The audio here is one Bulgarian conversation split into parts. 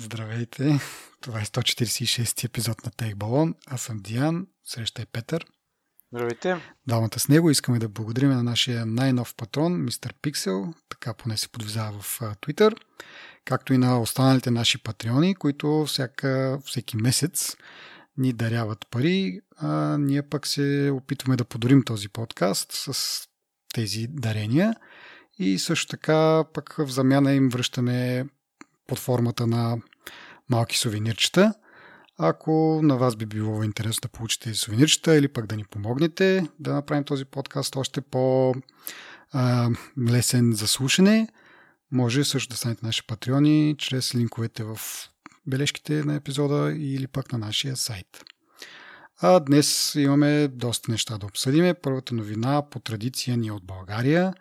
Здравейте! Това е 146 епизод на Тейк Балон. Аз съм Диан, среща е Петър. Здравейте! Двамата с него искаме да благодарим на нашия най-нов патрон, мистер Пиксел, така поне се подвизава в Twitter, както и на останалите наши патреони, които всяка, всеки месец ни даряват пари, а ние пък се опитваме да подарим този подкаст с тези дарения и също така пък в замяна им връщаме под формата на малки сувенирчета. Ако на вас би било интересно да получите сувенирчета или пък да ни помогнете да направим този подкаст още по-лесен за слушане, може също да станете наши патреони чрез линковете в бележките на епизода или пък на нашия сайт. А днес имаме доста неща да обсъдиме. Първата новина по традиция ни е от България.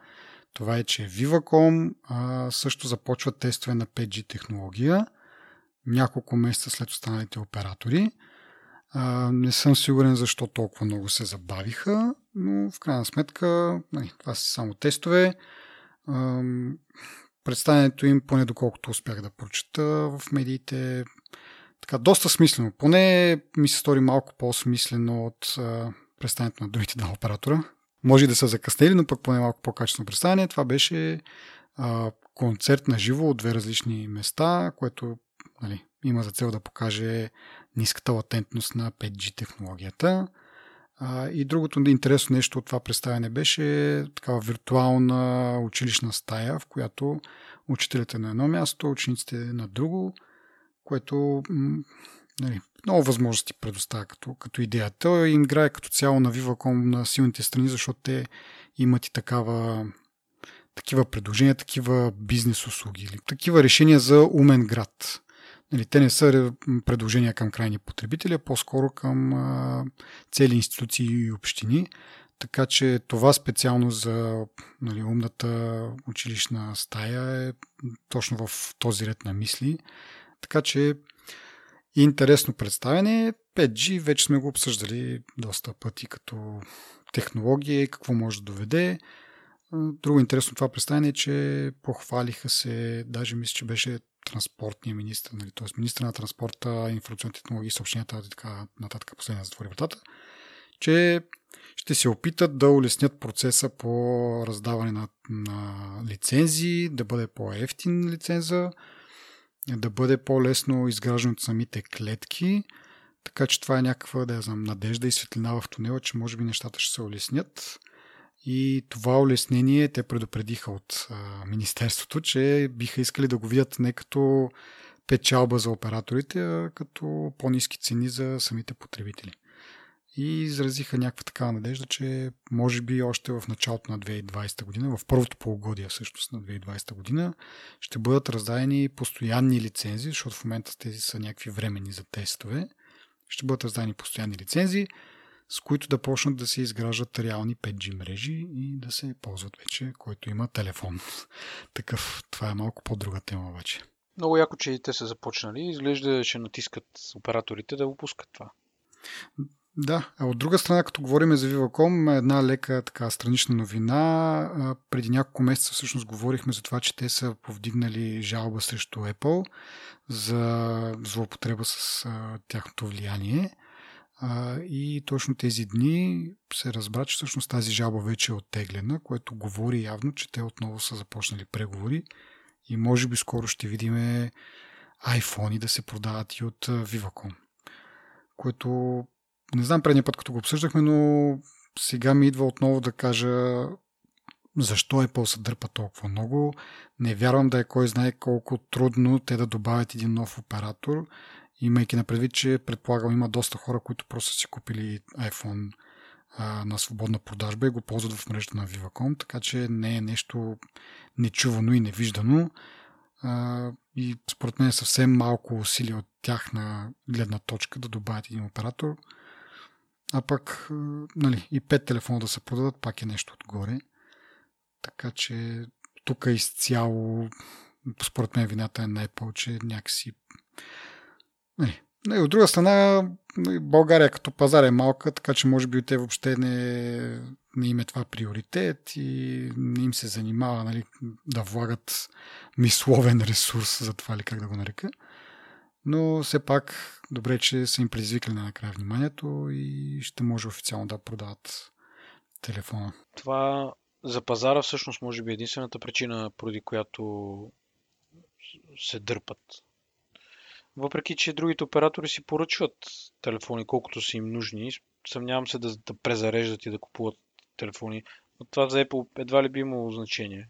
Това е, че Viva.com а, също започва тестове на 5G технология няколко месеца след останалите оператори. А, не съм сигурен защо толкова много се забавиха, но в крайна сметка нали, това са само тестове. А, представянето им, поне доколкото успях да прочета в медиите, така доста смислено. Поне ми се стори малко по-смислено от а, представянето на другите два оператора. Може да са закъснели, но пък поне малко по-качествено представяне. Това беше а, концерт на живо от две различни места, което нали, има за цел да покаже ниската латентност на 5G технологията. А, и другото интересно нещо от това представяне беше такава виртуална училищна стая, в която учителят е на едно място, учениците на друго, което нали, много възможности предоставя като, като идея. Той им играе като цяло на Viva.com на силните страни, защото те имат и такава такива предложения, такива бизнес услуги или такива решения за умен град. Нали, те не са предложения към крайни потребители, а по-скоро към а, цели институции и общини. Така че това специално за нали, умната училищна стая е точно в този ред на мисли. Така че интересно представяне. 5G вече сме го обсъждали доста пъти като технология и какво може да доведе. Друго интересно това представяне е, че похвалиха се, даже мисля, че беше транспортния министр, нали, т.е. министр на транспорта, информационните технологии съобщенията и така нататък, последния затвори вратата, че ще се опитат да улеснят процеса по раздаване на, на лицензии, да бъде по-ефтин лиценза, да бъде по-лесно изграждане от самите клетки, така че това е някаква, да я знам, надежда и светлина в тунела, че може би нещата ще се улеснят. И това улеснение те предупредиха от а, Министерството, че биха искали да го видят не като печалба за операторите, а като по-низки цени за самите потребители. И изразиха някаква такава надежда, че може би още в началото на 2020 година, в първото полугодие всъщност на 2020 година, ще бъдат раздадени постоянни лицензии, защото в момента тези са някакви времени за тестове. Ще бъдат раздадени постоянни лицензии, с които да почнат да се изграждат реални 5G мрежи и да се ползват вече, който има телефон. Такъв, това е малко по-друга тема обаче. Много яко, че и те са започнали. Изглежда, че натискат операторите да го пускат това. Да, а от друга страна, като говорим за Viva.com, една лека така странична новина. Преди няколко месеца всъщност говорихме за това, че те са повдигнали жалба срещу Apple за злоупотреба с тяхното влияние. А, и точно тези дни се разбра, че всъщност тази жалба вече е оттеглена, което говори явно, че те отново са започнали преговори и може би скоро ще видим iPhone да се продават и от Viva.com. Което не знам предния път, като го обсъждахме, но сега ми идва отново да кажа защо Apple се дърпа толкова много. Не вярвам да е кой знае колко трудно те да добавят един нов оператор имайки на предвид, че предполагам има доста хора, които просто си купили iPhone а, на свободна продажба и го ползват в мрежата на Viva.com, така че не е нещо нечувано и невиждано. А, и според мен е съвсем малко усилие от тяхна гледна точка да добавят един оператор. А пък, нали, и пет телефона да се продадат, пак е нещо отгоре. Така че тук изцяло, според мен, вината е най-повече че някакси Нали, и от друга страна, нали, България като пазар е малка, така че може би те въобще не, не им е това приоритет и не им се занимава нали, да влагат мисловен ресурс за това или как да го нарека. Но все пак, добре, че са им предизвикали на накрая вниманието и ще може официално да продават телефона. Това за пазара всъщност може би е единствената причина, поради която се дърпат. Въпреки, че другите оператори си поръчват телефони колкото са им нужни, съмнявам се да, да презареждат и да купуват телефони. Но това за Apple едва ли би имало значение.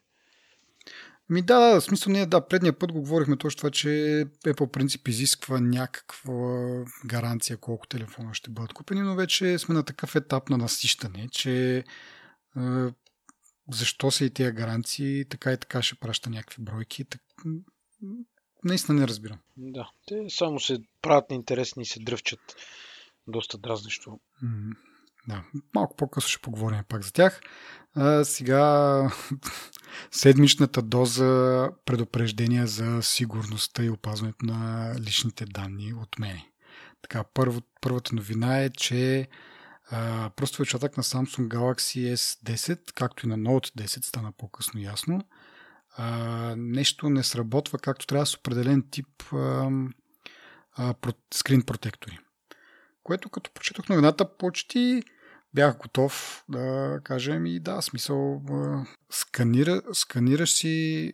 Ми да, да, в смисъл ние, да, предния път го говорихме точно това, че Apple принцип изисква някаква гаранция колко телефона ще бъдат купени, но вече сме на такъв етап на насищане, че е, защо са и тези гаранции, така и така ще праща някакви бройки. Так... Наистина не разбирам. Да, те само се правят неинтересни и се дръвчат доста дразнещо. Да, малко по-късно ще поговорим пак за тях. А, сега седмичната доза предупреждения за сигурността и опазването на личните данни от мен. Така, първо, първата новина е, че просто отчатък на Samsung Galaxy S10, както и на Note 10, стана по-късно ясно, а, нещо не сработва както трябва с определен тип а, а, скрин протектори. Което като прочетох новината почти бях готов да кажем и да, смисъл сканира, сканираш си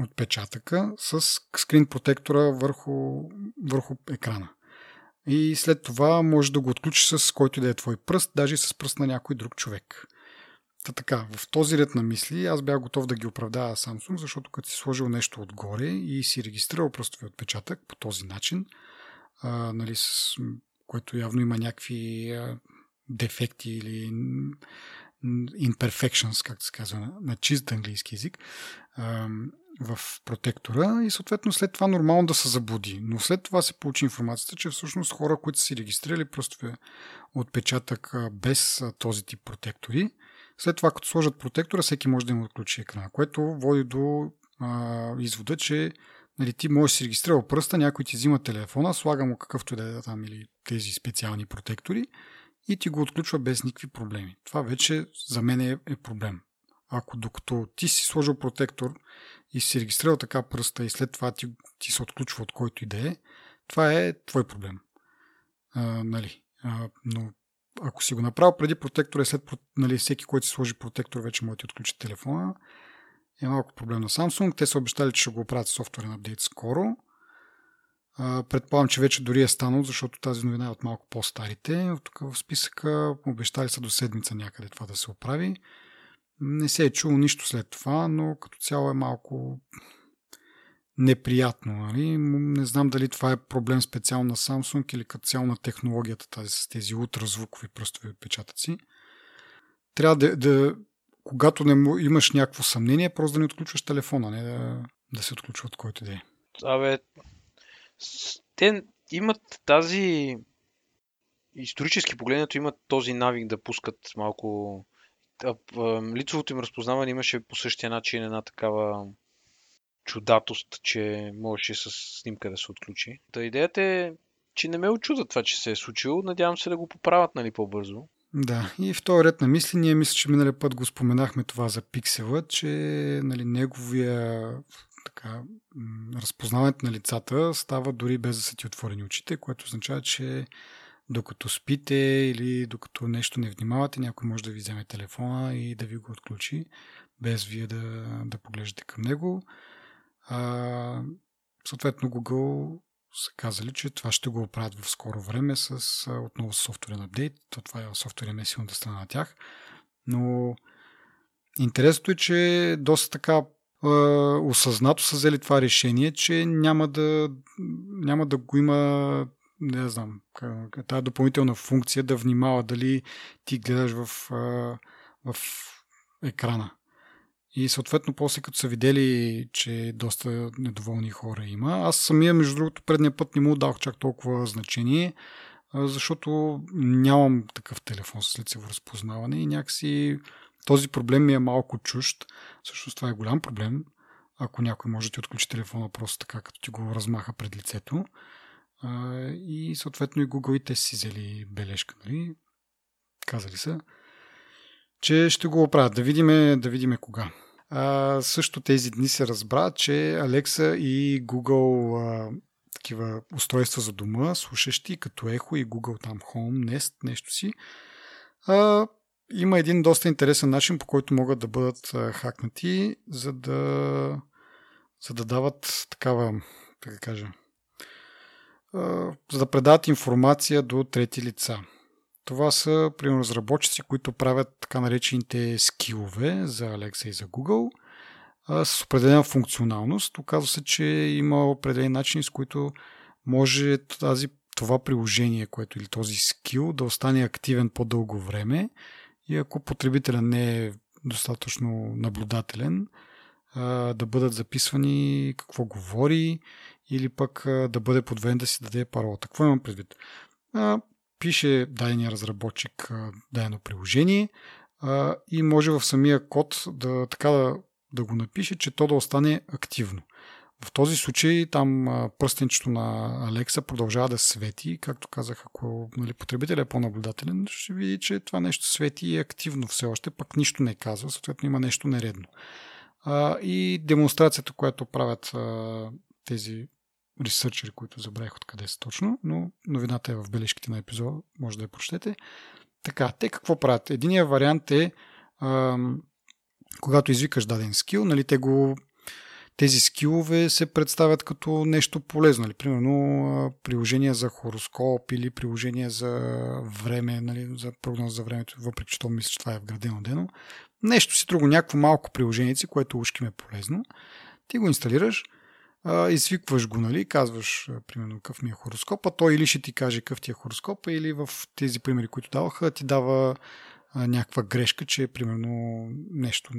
отпечатъка с скрин протектора върху, върху екрана. И след това можеш да го отключиш с който да е твой пръст, даже с пръст на някой друг човек. Та така, в този ред на мисли аз бях готов да ги оправдая Samsung, защото като си сложил нещо отгоре и си регистрирал пръстови отпечатък по този начин, а, нали, с, което явно има някакви а, дефекти или imperfections, както се казва на, чист английски язик, в протектора и съответно след това нормално да се забуди. Но след това се получи информацията, че всъщност хора, които са си регистрирали просто отпечатък без този тип протектори, след това като сложат протектора, всеки може да им отключи екрана, което води до а, извода, че нали, ти можеш да си регистрирал пръста, някой ти взима телефона, слага му какъвто да е там или тези специални протектори и ти го отключва без никакви проблеми. Това вече за мен е, е проблем. Ако докато ти си сложил протектор и си регистрирал така пръста и след това ти, ти се отключва от който и да е, това е твой проблем. А, нали? а, но ако си го направил преди протектора и след нали, всеки, който си сложи протектор, вече може да ти отключи телефона, е малко проблем на Samsung. Те са обещали, че ще го оправят софтуерен апдейт скоро. Предполагам, че вече дори е станало, защото тази новина е от малко по-старите. Тук в списъка обещали са до седмица някъде това да се оправи. Не се е чуло нищо след това, но като цяло е малко неприятно. Нали? Не знам дали това е проблем специално на Samsung или като цяло на технологията тази, с тези ултразвукови пръстови отпечатъци. Трябва да, да когато не имаш някакво съмнение, просто да не отключваш телефона, не да, да се отключва от който да е. Абе, те имат тази исторически погледнато имат този навик да пускат малко лицевото им разпознаване имаше по същия начин една такава чудатост, че можеше с снимка да се отключи. Та идеята е, че не ме очуда това, че се е случило. Надявам се да го поправят нали, по-бързо. Да, и в този ред на мисли, ние мисля, че миналия път го споменахме това за пиксела, че нали, неговия така, разпознаването на лицата става дори без да са ти отворени очите, което означава, че докато спите или докато нещо не внимавате, някой може да ви вземе телефона и да ви го отключи, без вие да, да поглеждате към него. А, съответно, Google са казали, че това ще го оправят в скоро време с отново с софтуерен апдейт. То това е софтуерен е страна на тях. Но интересното е, че доста така осъзнато са взели това решение, че няма да, няма да го има не знам, тази допълнителна функция да внимава дали ти гледаш в, в екрана. И съответно, после като са видели, че доста недоволни хора има, аз самия, между другото, предния път не му дах чак толкова значение, защото нямам такъв телефон с лицево разпознаване и някакси този проблем ми е малко чужд. Всъщност това е голям проблем, ако някой може да ти отключи телефона просто така, като ти го размаха пред лицето. И съответно и Google и те си взели бележка, нали? Казали са, че ще го оправят. Да видим, да видим кога. А, също тези дни се разбра, че Alexa и Google а, такива устройства за дома, слушащи, като Echo и Google там Home, Nest, нещо си. А, има един доста интересен начин, по който могат да бъдат хакнати, за да, за да дават такава, така кажа, за да предават информация до трети лица. Това са, примерно, разработчици, които правят така наречените скилове за Alexa и за Google с определена функционалност. Оказва се, че има определени начини, с които може тази, това приложение, което или този скил да остане активен по-дълго време и ако потребителя не е достатъчно наблюдателен, да бъдат записвани какво говори или пък да бъде подведен да си даде паролата. Какво имам предвид? Пише дадения разработчик дадено приложение и може в самия код да, така да, да го напише, че то да остане активно. В този случай там пръстенчето на Алекса продължава да свети. Както казах, ако нали, потребителят е по-наблюдателен, ще види, че това нещо свети и е активно все още, пък нищо не казва, съответно има нещо нередно. А, и демонстрацията, която правят а, тези ресърчери, които забравих откъде са точно, но новината е в бележките на епизода, може да я прочетете. Така, те какво правят? Единият вариант е, а, когато извикаш даден скил, нали, те го тези скилове се представят като нещо полезно. Нали? Примерно приложение за хороскоп или приложение за време, нали? за прогноз за времето, въпреки че то мисля, че това е вградено дено. Нещо си друго, някакво малко приложение, което ушки ме е полезно. Ти го инсталираш, извикваш го, нали, казваш, примерно, какъв ми е хороскоп, а той или ще ти каже какъв ти е хороскоп, или в тези примери, които даваха, ти дава някаква грешка, че примерно нещо,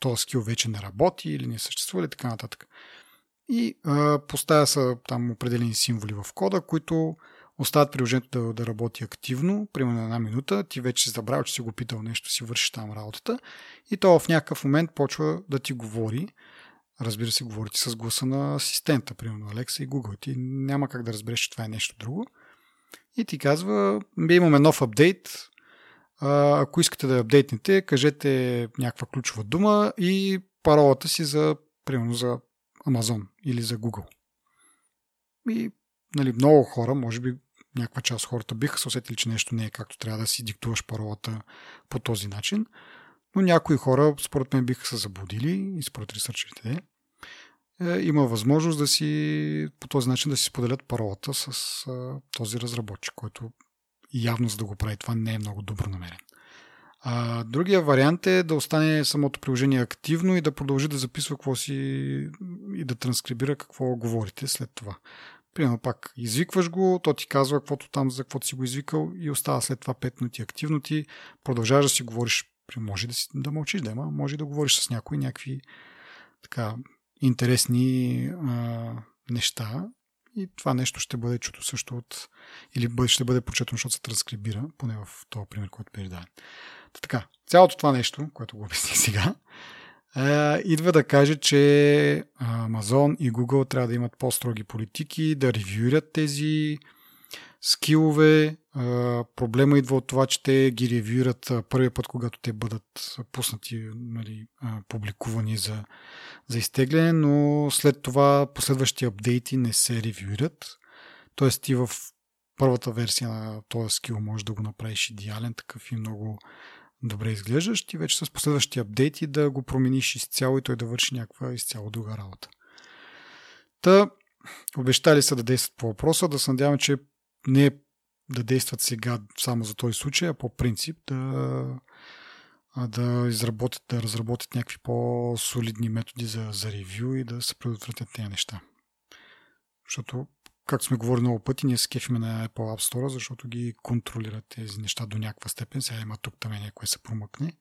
този скил вече не работи или не съществува или така нататък. И а, поставя са там определени символи в кода, които остават приложението да, да работи активно, примерно една минута, ти вече си забрал, че си го питал нещо, си вършиш там работата и то в някакъв момент почва да ти говори Разбира се, говорите с гласа на асистента, примерно Алекса и Google. Ти няма как да разбереш, че това е нещо друго. И ти казва, имаме нов апдейт, а, ако искате да апдейтнете, кажете някаква ключова дума и паролата си за, примерно, за Amazon или за Google. И нали, много хора, може би някаква част от хората биха се усетили, че нещо не е както трябва да си диктуваш паролата по този начин. Но някои хора, според мен, биха се заблудили и според ресърчерите е, има възможност да си по този начин да си споделят паролата с а, този разработчик, който явно за да го прави това не е много добро намерен. А, другия вариант е да остане самото приложение активно и да продължи да записва какво си и да транскрибира какво говорите след това. Примерно пак извикваш го, то ти казва каквото там, за каквото си го извикал и остава след това 5 минути активно ти, продължаваш да си говориш може да, си, да мълчиш, да има, може да говориш с някои някакви така интересни а, неща и това нещо ще бъде чуто също от или ще бъде прочетено, защото се транскрибира, поне в този пример, който беше даден. Така, цялото това нещо, което го обясних сега, е, идва да каже, че Amazon и Google трябва да имат по-строги политики, да ревюират тези скилове. Проблема идва от това, че те ги ревюират първия път, когато те бъдат пуснати, нали, публикувани за, за изтегляне, но след това последващи апдейти не се ревюират. Тоест ти в първата версия на този скил можеш да го направиш идеален, такъв и много добре изглеждащ и вече с последващи апдейти да го промениш изцяло и той да върши някаква изцяло друга работа. Та, обещали са да действат по въпроса, да се надяваме, че не е да действат сега само за този случай, а по принцип да, да изработят, да разработят някакви по-солидни методи за, за ревю и да се предотвратят тези неща. Защото, както сме говорили много пъти, ние скефиме на Apple App Store, защото ги контролират тези неща до някаква степен. Сега има тук там някое се промъкне.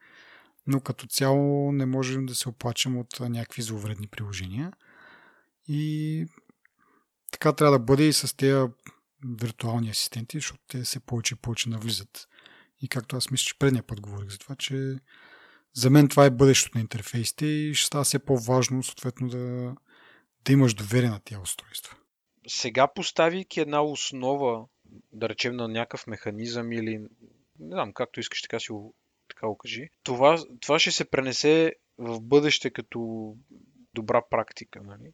Но като цяло не можем да се оплачем от някакви зловредни приложения. И така трябва да бъде и с тези виртуални асистенти, защото те все повече и повече навлизат. И както аз мисля, че предния път говорих за това, че за мен това е бъдещето на интерфейсите и ще става все по-важно, съответно, да, да имаш доверие на тези устройства. Сега поставяйки една основа, да речем на някакъв механизъм или не знам, както искаш така си така го кажи, това, това ще се пренесе в бъдеще като добра практика. Нали?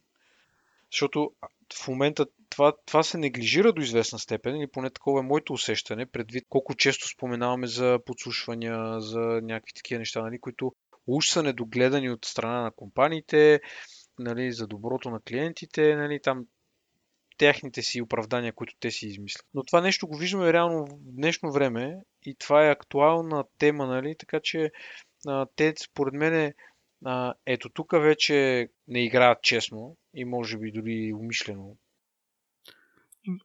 Защото в момента това, това се неглижира до известна степен, или поне такова е моето усещане, предвид колко често споменаваме за подслушвания, за някакви такива неща, нали, които уж са недогледани от страна на компаниите, нали, за доброто на клиентите, нали, там тяхните си оправдания, които те си измислят. Но това нещо го виждаме реално в днешно време и това е актуална тема, нали? така че а, те според мен а, ето тук вече не играят честно и може би дори умишлено.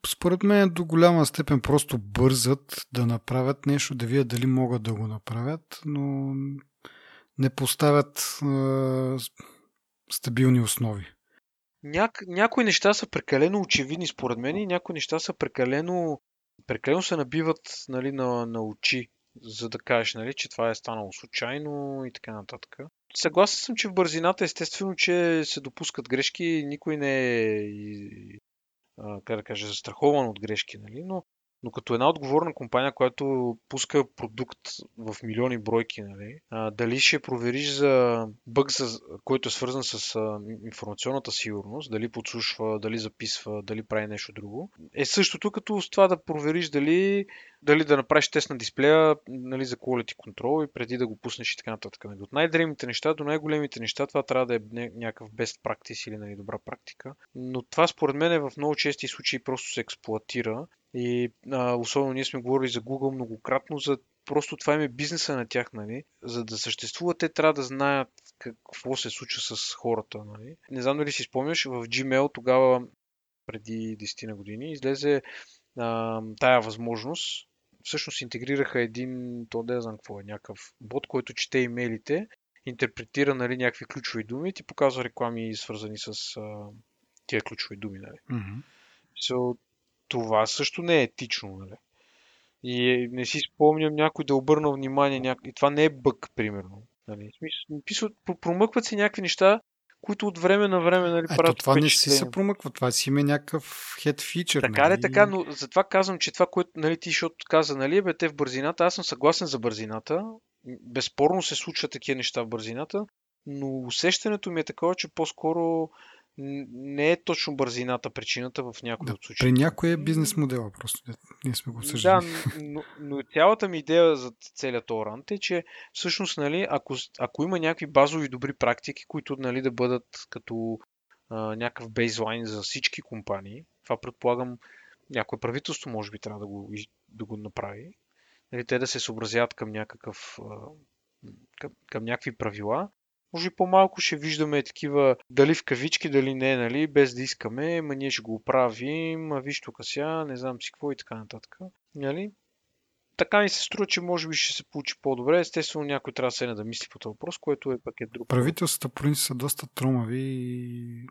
Според мен до голяма степен просто бързат да направят нещо, да видят дали могат да го направят, но не поставят а, стабилни основи. Няк... Някои неща са прекалено очевидни според мен и някои неща са прекалено, прекалено се набиват нали, на, на очи, за да кажеш, нали, че това е станало случайно и така нататък. Съгласен съм, че в бързината естествено, че се допускат грешки, никой не е как да кажа, застрахован от грешки, нали? но но като една отговорна компания, която пуска продукт в милиони бройки, нали, а, дали ще провериш за бъг, за, който е свързан с а, информационната сигурност, дали подслушва, дали записва, дали прави нещо друго, е същото като с това да провериш дали, дали да направиш тест на дисплея нали, за quality control и преди да го пуснеш и така нататък. Нали. От най-древните неща до най-големите неща това трябва да е някакъв best practice или нали, добра практика. Но това според мен е в много чести случаи просто се експлуатира и а, особено ние сме говорили за Google многократно, за просто това им е бизнеса на тях, нали? За да съществуват, те трябва да знаят какво се случва с хората, нали? Не знам дали си спомняш, в Gmail тогава, преди 10 на години, излезе а, тая възможност. Всъщност интегрираха един, то да знам какво е, някакъв бот, който чете имейлите, интерпретира нали, някакви ключови думи и ти показва реклами, свързани с а, тия ключови думи. Нали. Mm-hmm. So, това също не е етично, нали? И не си спомням някой да обърна внимание, няк... и това не е бък, примерно. Нали? Смисъл, промъкват се някакви неща, които от време на време нали, Ето, правят това не си се промъква, това си има някакъв head feature. Така нали? така, но затова казвам, че това, което нали, ти, защото каза, нали, бе, те в бързината, аз съм съгласен за бързината, безспорно се случват такива неща в бързината, но усещането ми е такова, че по-скоро не е точно бързината причината в някои да, от случаите. При някой е бизнес модела, просто ние сме го обсъждали. Да, но, но цялата ми идея за целият орант е, че всъщност, нали, ако, ако има някакви базови добри практики, които нали, да бъдат като а, някакъв бейзлайн за всички компании, това предполагам някое правителство може би трябва да го, да го направи, нали, те да се съобразяват към някакъв към, към някакви правила, може би по-малко ще виждаме такива дали в кавички, дали не, нали, без да искаме, ма ние ще го оправим, а виж тук сега, не знам си какво и така нататък. Нали? Така ми се струва, че може би ще се получи по-добре. Естествено, някой трябва да седне да мисли по този въпрос, което е пък е друг. Правителствата по са доста тромави и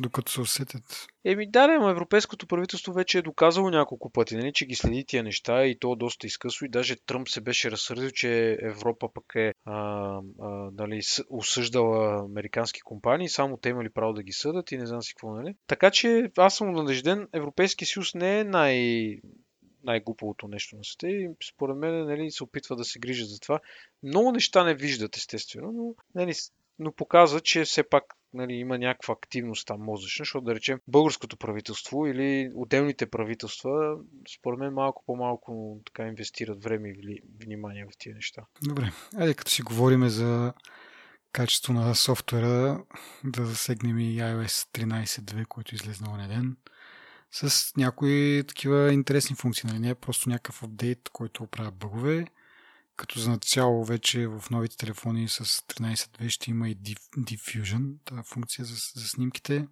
докато се усетят. Еми да, но европейското правителство вече е доказало няколко пъти, нали, че ги следи тия неща и то доста изкъсо и даже Тръмп се беше разсърдил, че Европа пък е а, а, нали, осъждала американски компании, само те имали право да ги съдат и не знам си какво, нали. Така че аз съм надежден, Европейския съюз не е най най-глупавото нещо на света и според мен нали, се опитва да се грижат за това. Много неща не виждат, естествено, но, нали, но показва, че все пак нали, има някаква активност там мозъчна, защото да речем българското правителство или отделните правителства, според мен малко по-малко така инвестират време и внимание в тия неща. Добре, айде като си говориме за качество на софтуера, да засегнем и iOS 13.2, който излезе на ден с някои такива интересни функции. Нали? Не е просто някакъв апдейт, който оправя бъгове, като за начало вече в новите телефони с 13.2 ще има и Diffusion, тази функция за, за снимките.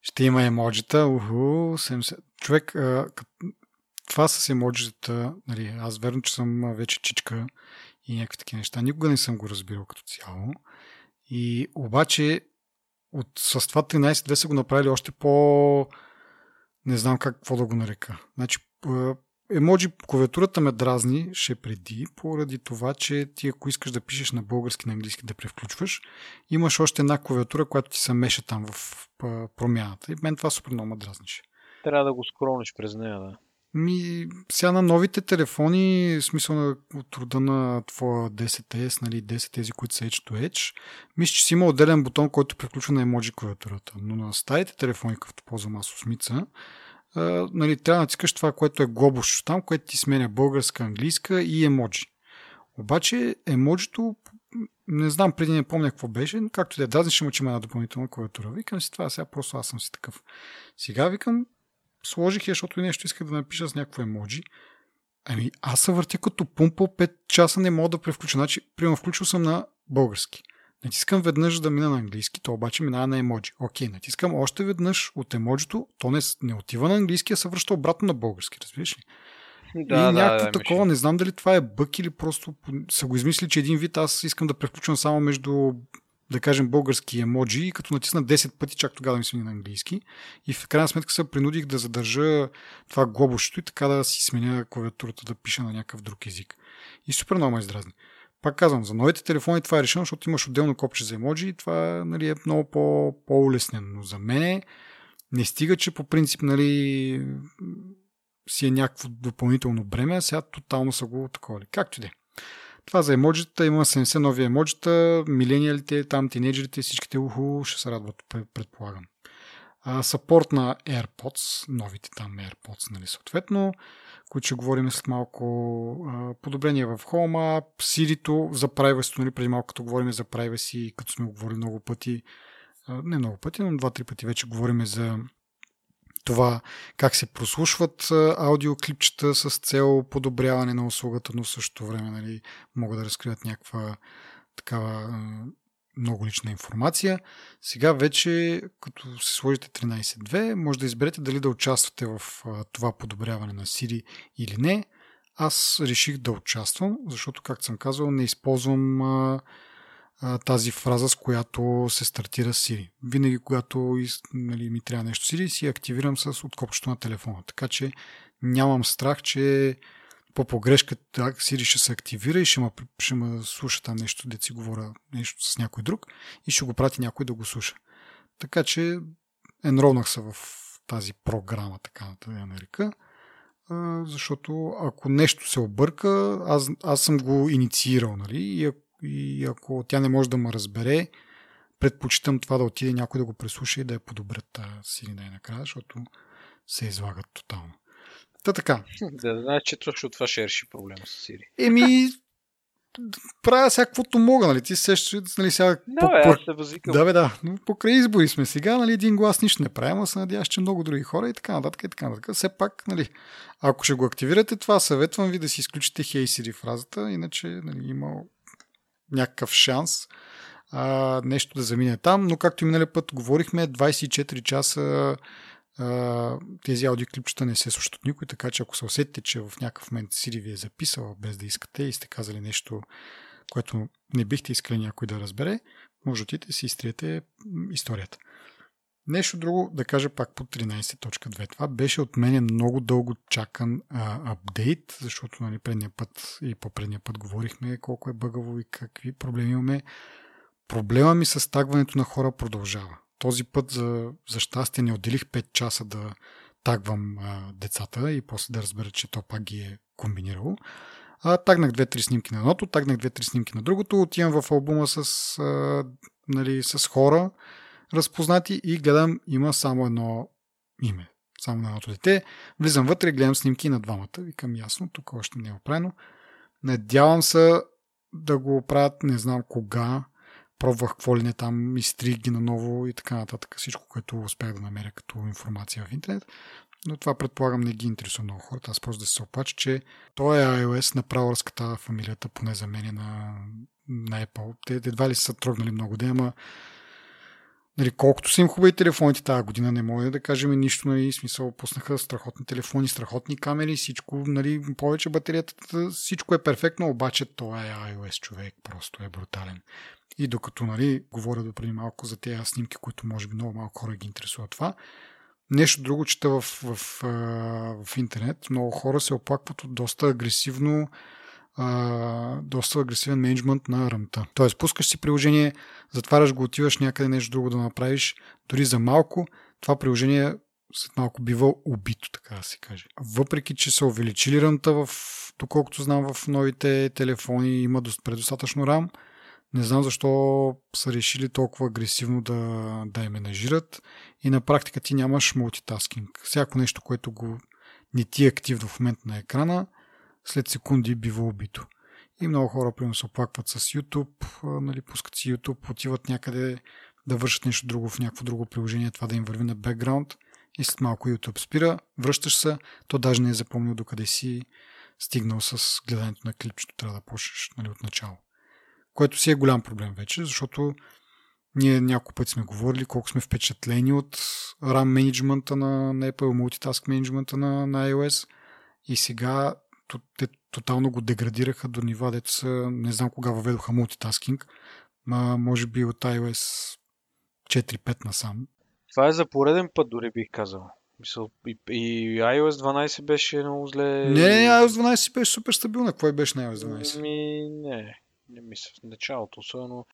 Ще има емоджита. Уху, 70. Човек, а, това с емоджитата, нали, аз верно, че съм вече чичка и някакви такива неща. Никога не съм го разбирал като цяло. И обаче от, с това 13.2 са го направили още по... Не знам как, какво да го нарека. Значи, емоджи клавиатурата ме дразни, ще преди, поради това, че ти ако искаш да пишеш на български, на английски да превключваш, имаш още една клавиатура, която ти се меша там в промяната. И мен това супер много ме дразнише. Трябва да го скрониш през нея, да. Ми, сега на новите телефони, в смисъл на от рода на твоя 10S, нали, 10 тези, които са Edge to Edge, мисля, че си има отделен бутон, който приключва на емоджи клавиатурата. Но на старите телефони, като ползвам аз осмица, нали, трябва да натискаш това, което е глобуш там, което ти сменя българска, английска и емоджи. Обаче емоджито, не знам, преди не помня какво беше, но както да е, дразнеше му, че има една допълнителна клавиатура. Викам си това, сега просто аз съм си такъв. Сега викам, сложих я, защото нещо исках да напиша с някакво емоджи. Ами аз се въртя като пумпа 5 часа не мога да превключа. Значи, примерно, включил съм на български. Натискам веднъж да мина на английски, то обаче минава на емоджи. Окей, натискам още веднъж от емоджито, то не, не отива на английски, а се връща обратно на български, разбираш ли? Да, и някакво да, такова, не знам дали това е бък или просто са го измисли, че един вид аз искам да превключвам само между да кажем, български емоджи и като натисна 10 пъти, чак тогава да ми смени на английски. И в крайна сметка се принудих да задържа това глобушето и така да си сменя клавиатурата да пиша на някакъв друг език. И супер много ме издразни. Пак казвам, за новите телефони това е решено, защото имаш отделно копче за емоджи и това нали, е много по- по-улеснено. Но за мен не стига, че по принцип нали, си е някакво допълнително бреме, а сега тотално са го такова. Както и да е. Това за емоджите, има 70 нови емоджита, милениалите, там тинейджерите, всичките уху ще се радват, предполагам. А, сапорт на AirPods, новите там AirPods, нали, съответно, които ще говорим след малко. А, подобрение в Home, Siri за privacy, нали, преди малко като говорим за privacy, като сме го говорили много пъти, не много пъти, но два-три пъти вече говорим за това как се прослушват аудиоклипчета с цел подобряване на услугата, но в същото време нали, могат да разкриват някаква такава много лична информация. Сега вече, като се сложите 13.2, може да изберете дали да участвате в това подобряване на Siri или не. Аз реших да участвам, защото, както съм казал, не използвам тази фраза, с която се стартира Siri. Винаги, когато нали, ми трябва нещо Siri, си активирам с откопчето на телефона. Така че нямам страх, че по погрешка Siri ще се активира и ще ме, ще ме слуша там нещо, да си говоря нещо с някой друг и ще го прати някой да го слуша. Така че енролнах се в тази програма, така да я нарека, защото ако нещо се обърка, аз, аз съм го инициирал, нали, и и ако тя не може да ме разбере, предпочитам това да отиде някой да го преслуша и да я подобрят си най-накрая, защото се излагат тотално. Та така. Да, знаеш, че точно това ще реши проблема с Сири. Еми, правя всякаквото мога, нали? Ти се нали, сега... Да, бе, аз се възикам. Да, бе, да. Но покрай избори сме сега, нали, един глас нищо не правим, а се надяваш, че много други хора и така нататък и така нататък. Все пак, нали, ако ще го активирате това, съветвам ви да си изключите Hey Siri фразата, иначе, нали, има някакъв шанс а, нещо да замине там, но както и миналия път говорихме, 24 часа тези аудиоклипчета не се слушат от никой, така че ако се усетите, че в някакъв момент Сири ви е записала без да искате и сте казали нещо, което не бихте искали някой да разбере, може да си изтриете историята. Нещо друго да кажа пак по 13.2. Това беше от мен много дълго чакан а, апдейт, защото нали, предния път и по-предния път говорихме колко е бъгаво и какви проблеми имаме. Проблема ми с тагването на хора продължава. Този път за, за щастие не отделих 5 часа да тагвам а, децата и после да разбера, че то пак ги е комбинирало. А, тагнах 2-3 снимки на едното, тагнах 2-3 снимки на другото, отивам в албума с, а, нали, с хора, разпознати и гледам, има само едно име. Само на едното дете. Влизам вътре гледам снимки на двамата. Викам ясно, тук още не е оправено. Надявам се да го оправят, не знам кога. Пробвах какво ли не там, изтрих ги наново и така нататък. Всичко, което успях да намеря като информация в интернет. Но това предполагам не ги интересува много хората. Аз просто да се оплача, че той е iOS направо разката фамилията, поне за мен на, на Apple. Те едва ли са трогнали много да, Нали, колкото са им хубави телефоните тази година, не може да кажем нищо, нали, смисъл, пуснаха страхотни телефони, страхотни камери, всичко, нали, повече батерията, всичко е перфектно, обаче това е iOS човек, просто е брутален. И докато, нали, говоря до преди малко за тези снимки, които може би много малко хора ги интересува това, нещо друго чета в, в, в, в интернет, много хора се оплакват от доста агресивно а, доста агресивен менеджмент на ръмта. Тоест, пускаш си приложение, затваряш го, отиваш някъде нещо друго да направиш, дори за малко, това приложение след малко бива убито, така да се каже. Въпреки, че са увеличили ръмта в, доколкото знам, в новите телефони има предостатъчно рам, не знам защо са решили толкова агресивно да, да я менажират и на практика ти нямаш мултитаскинг. Всяко нещо, което го не ти е активно в момента на екрана, след секунди бива убито. И много хора, примерно, се оплакват с YouTube, нали, пускат си YouTube, отиват някъде да вършат нещо друго в някакво друго приложение, това да им върви на бекграунд и след малко YouTube спира, връщаш се, то даже не е запомнил докъде си стигнал с гледането на клипчето, трябва да почнеш нали, от начало. Което си е голям проблем вече, защото ние няколко пъти сме говорили колко сме впечатлени от RAM менеджмента на, на Apple, мултитаск менеджмента на, на iOS и сега те тотално го деградираха до нива, дето са, не знам кога въведоха мултитаскинг, ма може би от iOS 4-5 насам. Това е за пореден път, дори бих казал. Мисъл, и, и iOS 12 беше много зле. Не, iOS 12 беше супер стабилна. Кой беше на iOS 12? Ми, не, не мисля. В началото, особено.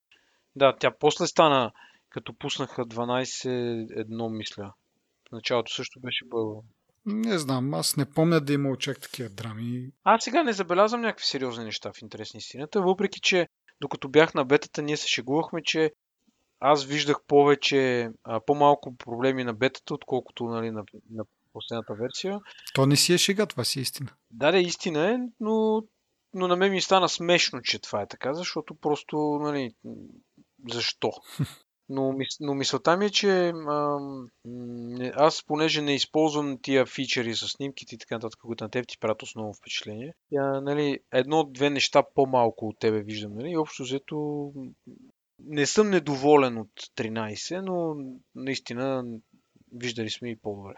Да, тя после стана, като пуснаха 12.1, мисля. В началото също беше бъл. Не знам, аз не помня да има чак такива драми. Аз сега не забелязвам някакви сериозни неща в интересни истината, въпреки че докато бях на бетата, ние се шегувахме, че аз виждах повече, а, по-малко проблеми на бетата, отколкото нали, на, на последната версия. То не си е шега, това си е истина. Да, да, истина е, но, но на мен ми стана смешно, че това е така, защото просто, нали, защо? Но, но мисълта ми е, че а, аз, понеже не използвам тия фичери с снимките и така нататък, които на теб ти правят основно впечатление, я, нали, едно-две неща по-малко от тебе виждам. Нали, и общо взето не съм недоволен от 13, но наистина виждали сме и по-добре.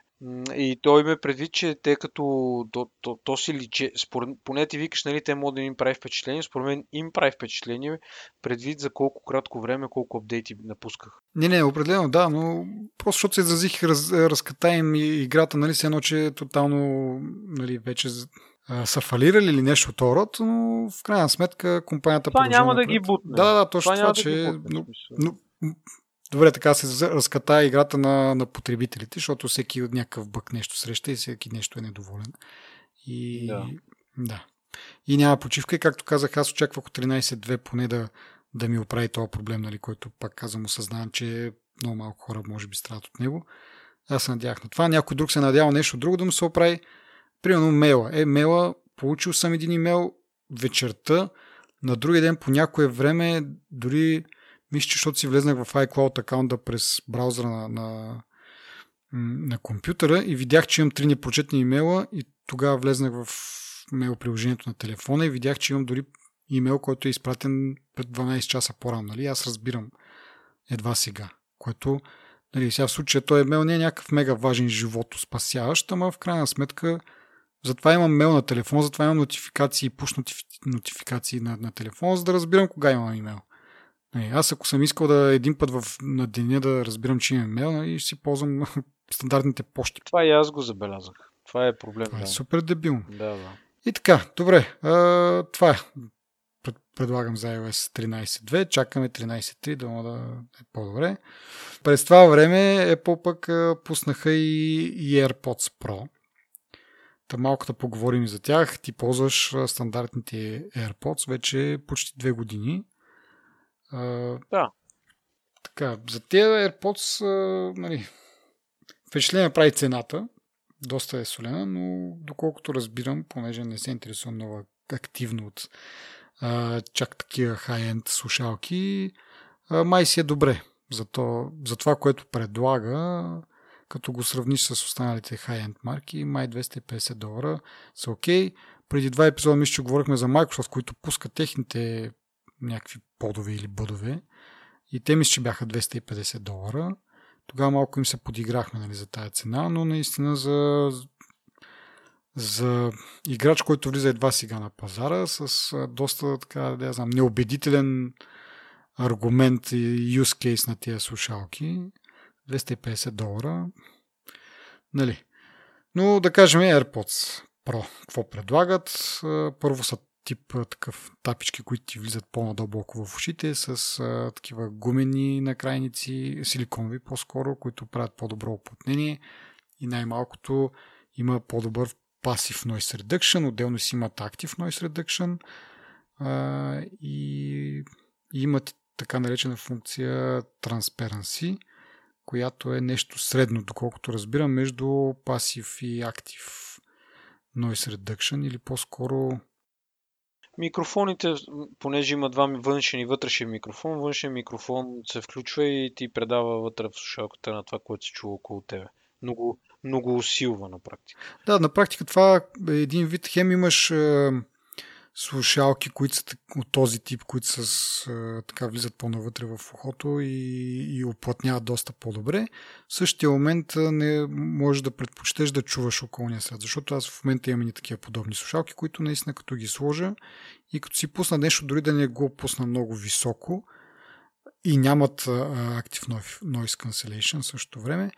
И той ме предвид, че те като то, то, то си личе, според, поне ти викаш, нали, те могат да им прави впечатление, според мен им прави впечатление предвид за колко кратко време, колко апдейти напусках. Не, не, определено да, но просто защото се изразих раз, разката им и играта, нали, се едно, че е тотално, нали, вече са фалирали или нещо от род, но в крайна сметка компанията Това няма да ги бутне. Да, да, точно това, това че... Да но, но, добре, така се разката играта на, на потребителите, защото всеки от някакъв бък нещо среща и всеки нещо е недоволен. И, да. да. И няма почивка. И както казах, аз очаквах от 13.2 поне да, да ми оправи този проблем, нали, който пак казвам, осъзнавам, че много малко хора може би страдат от него. Аз се надявах на това. Някой друг се надява нещо друго да му се оправи. Примерно мейла. Е, мейла, получил съм един имейл вечерта, на другия ден по някое време, дори мисля, че защото си влезнах в iCloud акаунта през браузъра на, на, на компютъра и видях, че имам три непрочетни имейла и тогава влезнах в мейл приложението на телефона и видях, че имам дори имейл, който е изпратен пред 12 часа по-рано. Нали? Аз разбирам едва сега, което нали, сега в случая той имейл не е някакъв мега важен живото спасяващ, ама в крайна сметка затова имам мейл на телефон, затова имам нотификации, пуш нотификации на, на телефон, за да разбирам кога имам имейл. Нали, аз ако съм искал да един път в, на деня да разбирам, че имам имейл, нали, ще си ползвам стандартните почти. Това и аз го забелязах. Това е проблем. Това е да. супер дебилно. Да, да. И така, добре. А, това е. Предлагам за iOS 13.2. Чакаме 13.3, да да е по-добре. През това време Apple пък пуснаха и, и AirPods Pro Та малко да поговорим за тях. Ти ползваш стандартните AirPods вече почти две години. Да. Така, за тези AirPods, нали, впечатление прави цената. Доста е солена, но доколкото разбирам, понеже не се интересувам много активно от а, чак такива хай-енд слушалки, а, май си е добре. За, то, за това, което предлага, като го сравниш с останалите high-end марки, май 250 долара са окей. Okay. Преди два епизода мисля, че говорихме за Microsoft, които пускат техните някакви подове или бъдове. И те мисля, че бяха 250 долара. Тогава малко им се подиграхме нали, за тая цена, но наистина за, за играч, който влиза едва сега на пазара, с доста така, да знам, неубедителен аргумент и use case на тия слушалки, 250 долара. Нали. Но да кажем AirPods Pro. Какво предлагат? Първо са тип такъв тапички, които ти влизат по-надълбоко в ушите, с а, такива гумени накрайници, силиконови по-скоро, които правят по-добро оплътнение и най-малкото има по-добър Passive Noise Reduction, отделно си имат Active Noise Reduction а, и, и имат така наречена функция Transparency, която е нещо средно, доколкото разбирам, между Passive и Active Noise Reduction или по-скоро Микрофоните, понеже има два външен и вътрешен микрофон, външен микрофон се включва и ти предава вътре в слушалката на това, което се чува около тебе. Много, много усилва на практика. Да, на практика това е един вид. Хем имаш е, слушалки, които са от този тип, които с, така влизат по-навътре в ухото и, и оплътняват доста по-добре. В същия момент не можеш да предпочиташ да чуваш околния свят, защото аз в момента имам и такива подобни слушалки, които наистина като ги сложа и като си пусна нещо, дори да не го пусна много високо и нямат Active Noise Cancellation в същото време,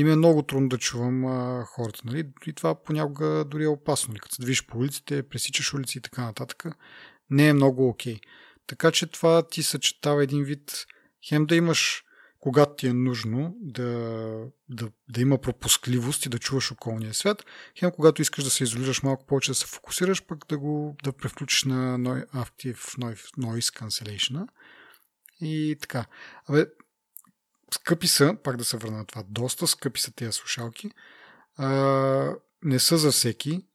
им е много трудно да чувам а, хората. Нали? И това понякога дори е опасно. Нали? Като се движиш по улиците, пресичаш улици и така нататък, не е много окей. Okay. Така че това ти съчетава един вид хем да имаш когато ти е нужно да, да, да има пропускливост и да чуваш околния свят, хем когато искаш да се изолираш малко повече, да се фокусираш, пък да го да превключиш на Active Noise Cancellation. И така. Абе, скъпи са, пак да се върна на това, доста скъпи са тези слушалки. А, не са за всеки.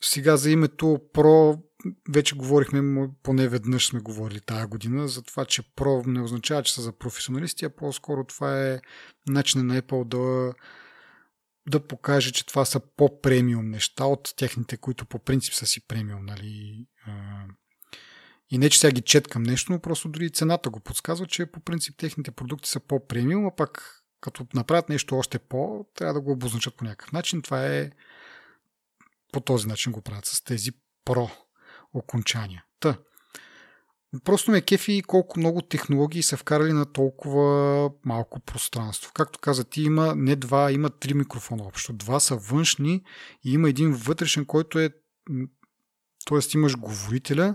Сега за името Pro вече говорихме, поне веднъж сме говорили тая година, за това, че Pro не означава, че са за професионалисти, а по-скоро това е начин на Apple да, да покаже, че това са по-премиум неща от техните, които по принцип са си премиум, нали, и не, че сега ги четкам нещо, но просто дори цената го подсказва, че по принцип техните продукти са по-премиум, а пак като направят нещо още по, трябва да го обозначат по някакъв начин. Това е по този начин го правят с тези про окончания. Та. Просто ме кефи колко много технологии са вкарали на толкова малко пространство. Както каза ти, има не два, има три микрофона общо. Два са външни и има един вътрешен, който е Тоест имаш говорителя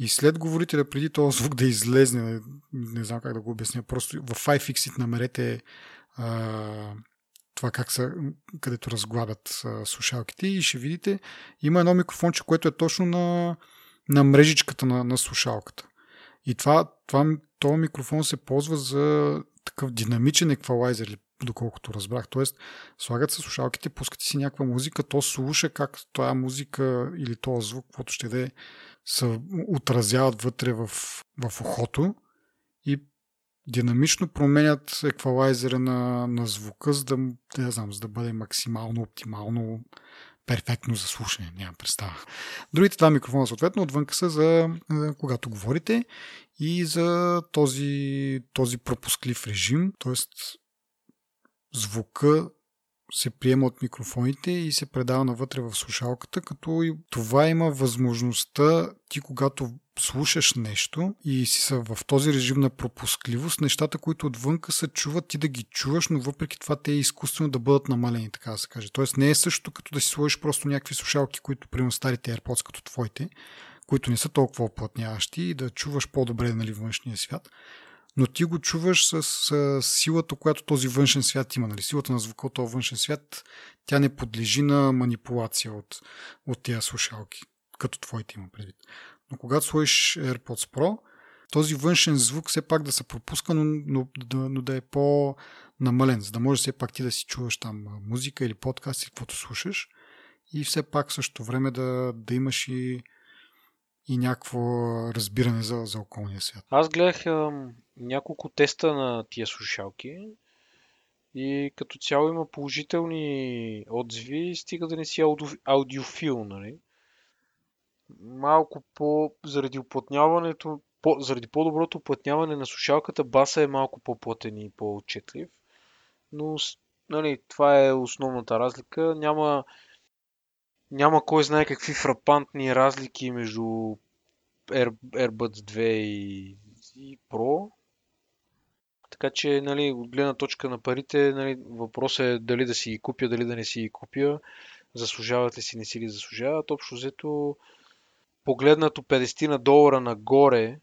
и след говорителя, преди този звук да излезне, не, не знам как да го обясня, просто в iFixit намерете а, това как са, където разглабят а, слушалките и ще видите, има едно микрофонче, което е точно на, на мрежичката на, на слушалката. И това, това, това микрофон се ползва за такъв динамичен еквалайзер, доколкото разбрах. Тоест, слагат се слушалките, пускате си някаква музика, то слуша как тази музика или този звук, каквото ще да е, се отразяват вътре в, в ухото и динамично променят еквалайзера на, на звука, за да, да, знам, за да бъде максимално, оптимално, перфектно за слушане. Нямам представа. Другите два микрофона, съответно, отвънка са за, за когато говорите и за този, този пропусклив режим, т.е. звука се приема от микрофоните и се предава навътре в слушалката, като и това има възможността ти, когато слушаш нещо и си са в този режим на пропускливост, нещата, които отвънка се чуват, ти да ги чуваш, но въпреки това те е изкуствено да бъдат намалени, така да се каже. Тоест не е също като да си сложиш просто някакви слушалки, които, примерно старите AirPods като твоите, които не са толкова оплътняващи и да чуваш по-добре нали, външния свят но ти го чуваш с, с силата, която този външен свят има. Нали? Силата на звука от този външен свят, тя не подлежи на манипулация от, от тези слушалки, като твоите има предвид. Но когато сложиш AirPods Pro, този външен звук все пак да се пропуска, но, но, но, но да е по-намален, за да може все пак ти да си чуваш там музика или подкаст или каквото слушаш и все пак също време да, да имаш и и някакво разбиране за, за околния свят. Аз гледах а, няколко теста на тия слушалки и като цяло има положителни отзиви, стига да не си ауди, аудиофил, нали? Малко по, заради оплътняването, по, заради по-доброто оплътняване на слушалката, баса е малко по-плътен и по-отчетлив. Но, нали, това е основната разлика. Няма, няма кой знае какви фрапантни разлики между Air, AirBuds 2 и, и Pro. Така че, нали, от гледна точка на парите, нали, въпросът е дали да си ги купя, дали да не си ги купя. Заслужават ли си, не си ли заслужават. Общо взето, погледнато 50 на долара нагоре,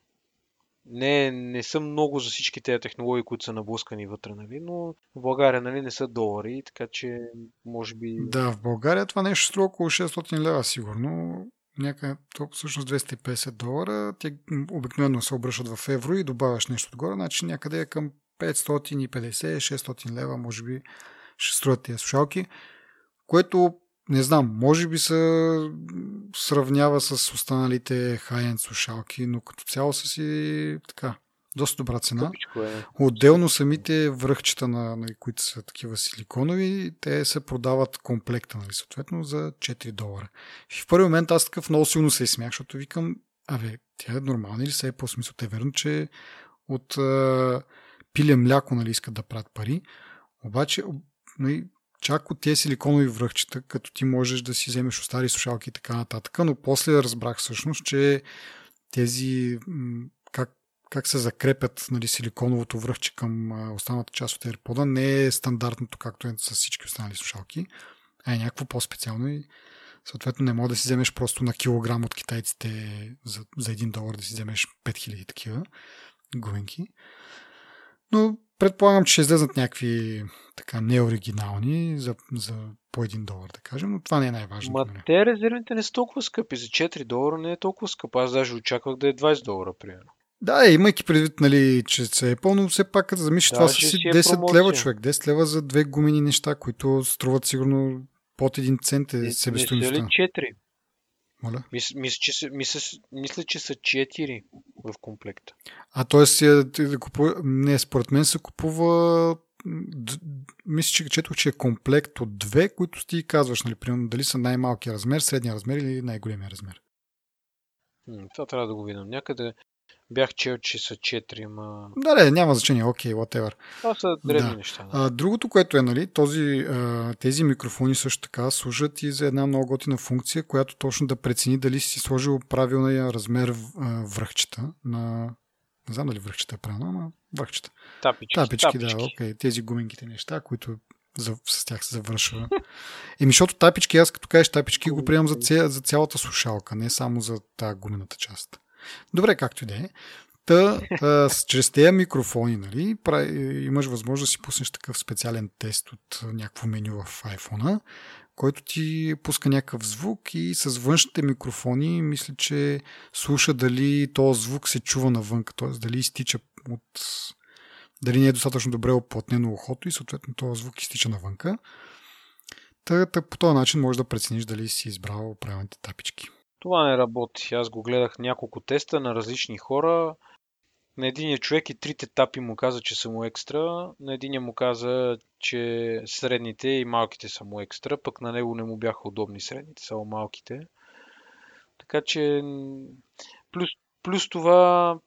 не, не са много за всички тези технологии, които са наблъскани вътре, нали? но в България нали, не са долари, така че може би... Да, в България това нещо струва около 600 лева сигурно. Някъде, то всъщност 250 долара. Те обикновено се обръщат в евро и добавяш нещо отгоре, значи някъде е към 550-600 лева, може би ще струват тези слушалки, което не знам, може би се сравнява с останалите high-end слушалки, но като цяло са си така, доста добра цена. Е. Отделно самите връхчета, на, на, които са такива силиконови, те се продават комплекта, нали, съответно, за 4 долара. И в първи момент аз такъв много силно се смях, защото викам, абе, тя е нормална или се е по смисъл? Те е верно, че от а, пиле мляко нали, искат да правят пари. Обаче, нали, чак от тези силиконови връхчета, като ти можеш да си вземеш стари слушалки и така нататък, но после разбрах всъщност, че тези как, как се закрепят нали, силиконовото връхче към останалата част от AirPod не е стандартното, както е с всички останали слушалки, а е някакво по-специално и съответно не може да си вземеш просто на килограм от китайците за, за 1 долар да си вземеш 5000 такива гуминки. Но предполагам, че ще излезнат някакви така неоригинални за, за по 1 долар, да кажем, но това не е най-важното. Ма нали? те резервните не са толкова скъпи. За 4 долара не е толкова скъп. Аз даже очаквах да е 20 долара, примерно. Да, е, имайки предвид, нали, че се е пълно, все пак като замислиш, Да, това са си си е 10 промоция. лева човек. 10 лева за две гумени неща, които струват сигурно под 1 цент е Не, не са ли себестоиността. 4? Моля. Мис, мис, че, са- мисля, мисля, че са 4 в комплекта. А т.е. да купува, не, според мен се купува мисля, че четох, че е комплект от две, които ти казваш, нали, примерно, дали са най-малкия размер, средния размер или най-големия размер. Това трябва да го видим. Някъде бях чел, че са 4, ма... Да, не, няма значение, окей, okay, whatever. Това са древни Да. неща. Да. А, другото, което е, нали, този, а, тези микрофони също така служат и за една много готина функция, която точно да прецени дали си сложил правилния размер а, връхчета на... Не знам дали връхчета е правилно, ама връхчета. Тапички, Тапички, да, окей. Тези гуминките неща, които за, с тях се завършва. Еми, защото тапички, аз като кажеш тапички, го приемам за, ця, за цялата слушалка, не само за тази гумената част. Добре, както и да е. Та, чрез тези микрофони, нали, имаш възможност да си пуснеш такъв специален тест от някакво меню в iPhone, който ти пуска някакъв звук и с външните микрофони мисля, че слуша дали този звук се чува навън, т.е. дали изтича от дали не е достатъчно добре оплътнено ухото и съответно този звук изтича навънка. Та, та по този начин можеш да прецениш дали си избрал правилните тапички. Това не работи. Аз го гледах няколко теста на различни хора. На единия човек и трите тапи му каза, че са му екстра. На единия му каза, че средните и малките са му екстра. Пък на него не му бяха удобни средните, само малките. Така че плюс, плюс това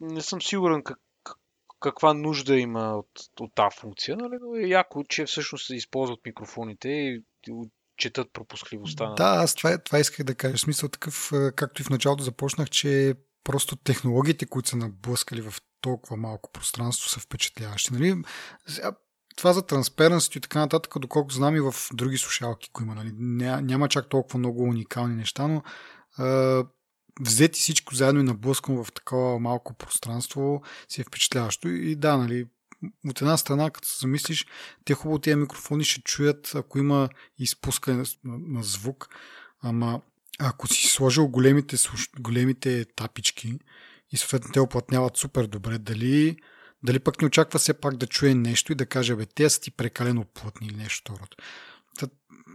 не съм сигурен как, как- каква нужда има от, от тази функция, нали? но е яко, че всъщност се използват микрофоните и четат пропускливостта Да, аз това, това исках да кажа. Смисъл такъв, както и в началото започнах, че просто технологиите, които са наблъскали в толкова малко пространство, са впечатляващи. Нали? Това за транспаренство и така нататък, доколко знам и в други слушалки, които има. Нали? Ня, няма чак толкова много уникални неща, но а, взети всичко заедно и наблъскано в такова малко пространство си е впечатляващо. И да, нали, от една страна, като се замислиш, те хубаво тези микрофони ще чуят, ако има изпускане на, звук, ама ако си сложил големите, големите тапички и съответно те оплътняват супер добре, дали, дали пък не очаква все пак да чуе нещо и да каже, бе, те са ти прекалено плътни или нещо. Та,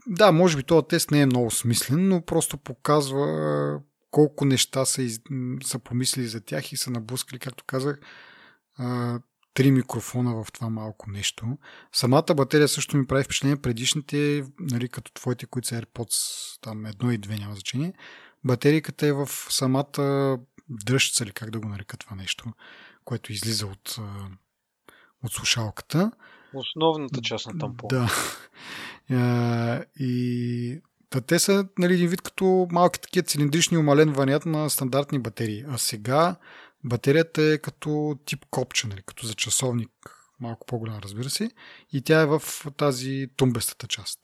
да, може би този тест не е много смислен, но просто показва колко неща са, из... са помислили за тях и са наблъскали, както казах, три микрофона в това малко нещо. Самата батерия също ми прави впечатление. Предишните, нали, като твоите, които са AirPods, там едно и две няма значение, батерийката е в самата дръжца, или как да го нарека това нещо, което излиза от, от слушалката. Основната част на тампона. Да. И Та те са нали, един вид като малки такива цилиндрични умален вариант на стандартни батерии. А сега батерията е като тип копче, нали, като за часовник, малко по-голям, разбира се. И тя е в тази тумбестата част.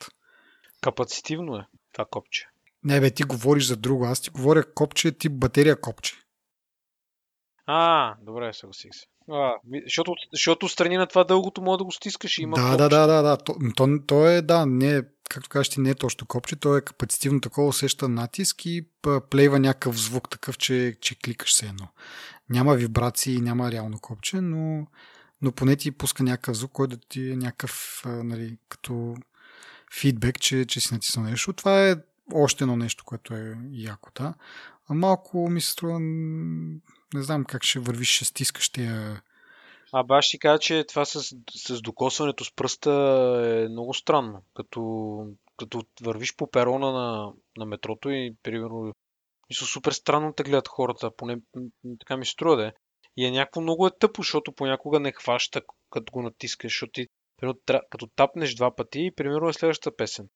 Капацитивно е това копче. Не, бе, ти говориш за друго. Аз ти говоря копче тип батерия копче. А, добре, съгласих се. А, защото, защото страни на това дългото може да го стискаш и има Да, копче. да, да, да, да. То, то, то е, да, не както кажеш ти, не е точно копче, то е капацитивно такова, усеща натиск и плейва някакъв звук такъв, че, че кликаш се едно. Няма вибрации, няма реално копче, но, но поне ти пуска някакъв звук, който да ти е някакъв, нали, като фидбек, че, че си натиснал нещо. Това е още едно нещо, което е яко, да. А малко ми се струва, не знам как ще вървиш, ще стискаш тия А баш ти кажа, че това с, с докосването с пръста е много странно. Като, като вървиш по перона на, на метрото и, примерно, мисля, супер странно те гледат хората, поне така ми струва да е. И е някакво много е тъпо, защото понякога не хваща, като го натискаш, защото ти, примерно, като тапнеш два пъти, примерно е следващата песен.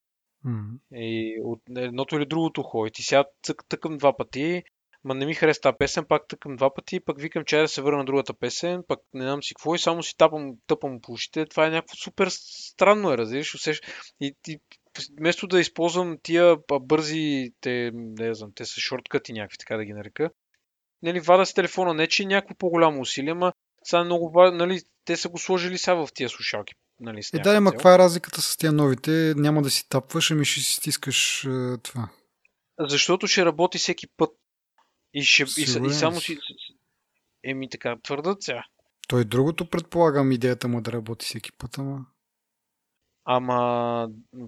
м, И от едното или другото ухо. И ти сега цък, тъкам два пъти, ма не ми хареса тази песен, пак тъкам два пъти, пък викам, че да се върна на другата песен, пък не знам си какво и само си тапам, тъпам по ушите. Това е някакво супер странно е, разбираш, усещ... И, и вместо да използвам тия бързи, те, не знам, те са шорткъти някакви, така да ги нарека, нали, вада с телефона, не че е някакво по-голямо усилие, ма сега е много нали, те са го сложили сега в тия слушалки. Нали, Е, да, ма каква е разликата с тия новите? Няма да си тапваш, ами ще си стискаш е, това. Защото ще работи всеки път. И, ще, и, са- и само си. си... Еми така, твърдат сега. Той другото предполагам идеята му е да работи всеки път, ама... Ама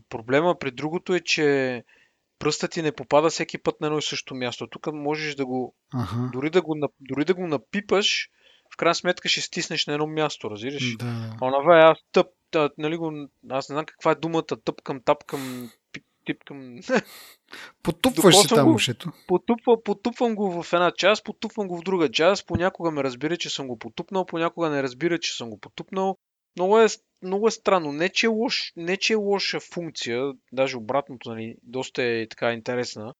проблема при другото е, че пръстът ти не попада всеки път на едно и също място. Тук можеш да го, Ага. дори да го, дори да го напипаш, в крайна сметка ще стиснеш на едно място, разбираш? Да. А Онова е аз тъп, та, нали го, аз не знам каква е думата, тъпкам, тапкам, пип, типкам. Потупваш си там ушето. Потупва, потупвам го в една част, потупвам го в друга част, понякога ме разбира, че съм го потупнал, понякога не разбира, че съм го потупнал. Много е, много е странно. Не че, е лош, не, че е лоша функция, даже обратното, нали, доста е така интересна,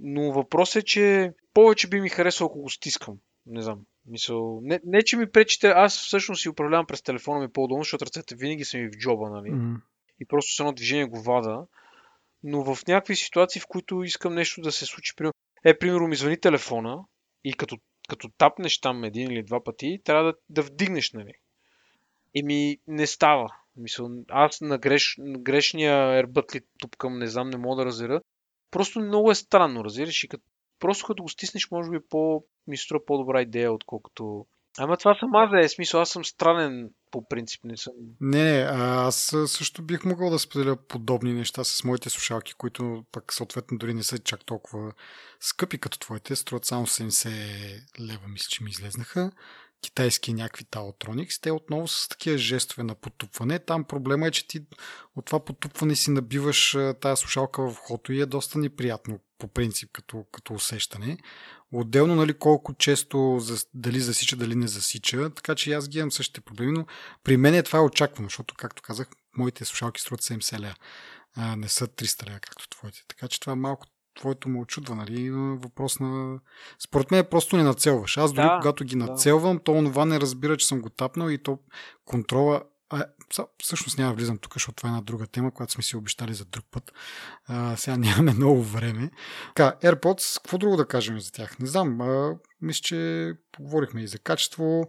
но въпрос е, че повече би ми харесало, ако го стискам. Не знам. Мисъл, не, не, че ми пречите, аз всъщност си управлявам през телефона ми по-удобно, защото ръцете винаги са ми в джоба, нали? М. и просто с едно движение го вада. Но в някакви ситуации, в които искам нещо да се случи, примерно, е, примерно ми звъни телефона и като, като тапнеш там един или два пъти, трябва да, да вдигнеш, нали? И ми не става. Мисъл, аз на, греш, на грешния ербът ли тупкам, не знам, не мога да разбера. Просто много е странно, разбираш? И като, просто като го стиснеш, може би по, ми струва по-добра идея, отколкото... Ама това съм аз, е смисъл, аз съм странен по принцип, не съм... Не, не, аз също бих могъл да споделя подобни неща с моите слушалки, които пък съответно дори не са чак толкова скъпи като твоите, струват само 70 лева, мисля, че ми излезнаха. Китайски някакви Taotronics. Те отново с такива жестове на потупване. Там проблема е, че ти от това потупване си набиваш тая слушалка в хото и е доста неприятно по принцип като, като усещане. Отделно, нали, колко често дали засича, дали не засича, така че аз ги имам същите проблеми, но при мен е това е очаквано, защото, както казах, моите слушалки струват 70 лея, а не са 300 лея, както твоите. Така че това малко твоето му очудва, нали? Въпрос на... Според мен просто не нацелваш. Аз дори Да, когато ги да. нацелвам, то онова не разбира, че съм го тапнал и то контрола... А, всъщност няма да влизам тук, защото това е една друга тема, която сме си обещали за друг път. А, сега нямаме много време. Така, AirPods, какво друго да кажем за тях? Не знам, а, мисля, че поговорихме и за качество,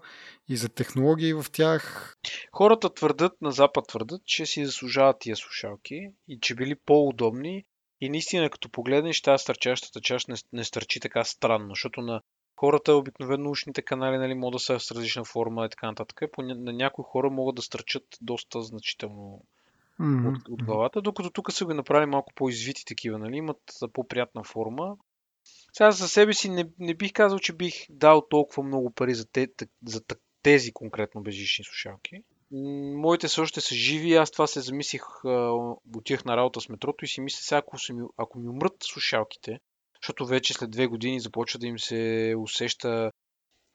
и за технологии в тях. Хората твърдат, на Запад твърдат, че си заслужават тия слушалки и че били по-удобни. И наистина, като погледнеш тази стърчащата част, не, не стърчи така странно, защото на хората обикновено ушните канали нали, могат да са с различна форма и така нататък. По, на някои хора могат да стърчат доста значително Мгм. от, от главата, докато тук са го направили малко по-извити такива, нали, имат по-приятна форма. Сега за себе си не, не бих казал, че бих дал толкова много пари за, те, за тези конкретно безжични слушалки. Моите все още са живи, аз това се замислих, а, отивах на работа с метрото и си мисля, сега ако, ми, ако ми умрат слушалките, защото вече след две години започва да им се усеща,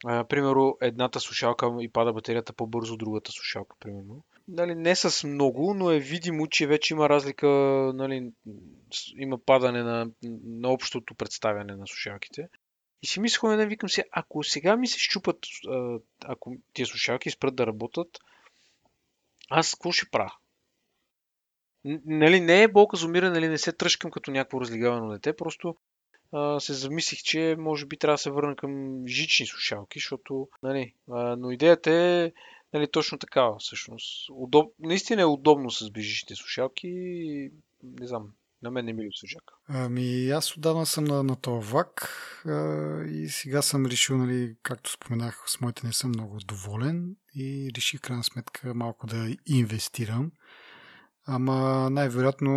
а, примерно едната слушалка и пада батерията по-бързо другата слушалка, примерно. Нали, не с много, но е видимо, че вече има разлика, нали, има падане на, на общото представяне на слушалките. И си мислех, не викам се, ако сега ми се щупат, ако тия слушалки спрат да работят, аз какво ще правя? Нали, не е болка за умиране, нали, не се тръжкам като някакво разлигавано дете, просто а, се замислих, че може би трябва да се върна към жични слушалки, защото, нали, а, но идеята е нали, точно такава, всъщност. Удоб... Наистина е удобно с бежичните слушалки. Не знам, на мен не ми липсва жака. Ами аз отдавна съм на, на този влак а, и сега съм решил, нали, както споменах, с моите не съм много доволен и реших крайна сметка малко да инвестирам. Ама най-вероятно,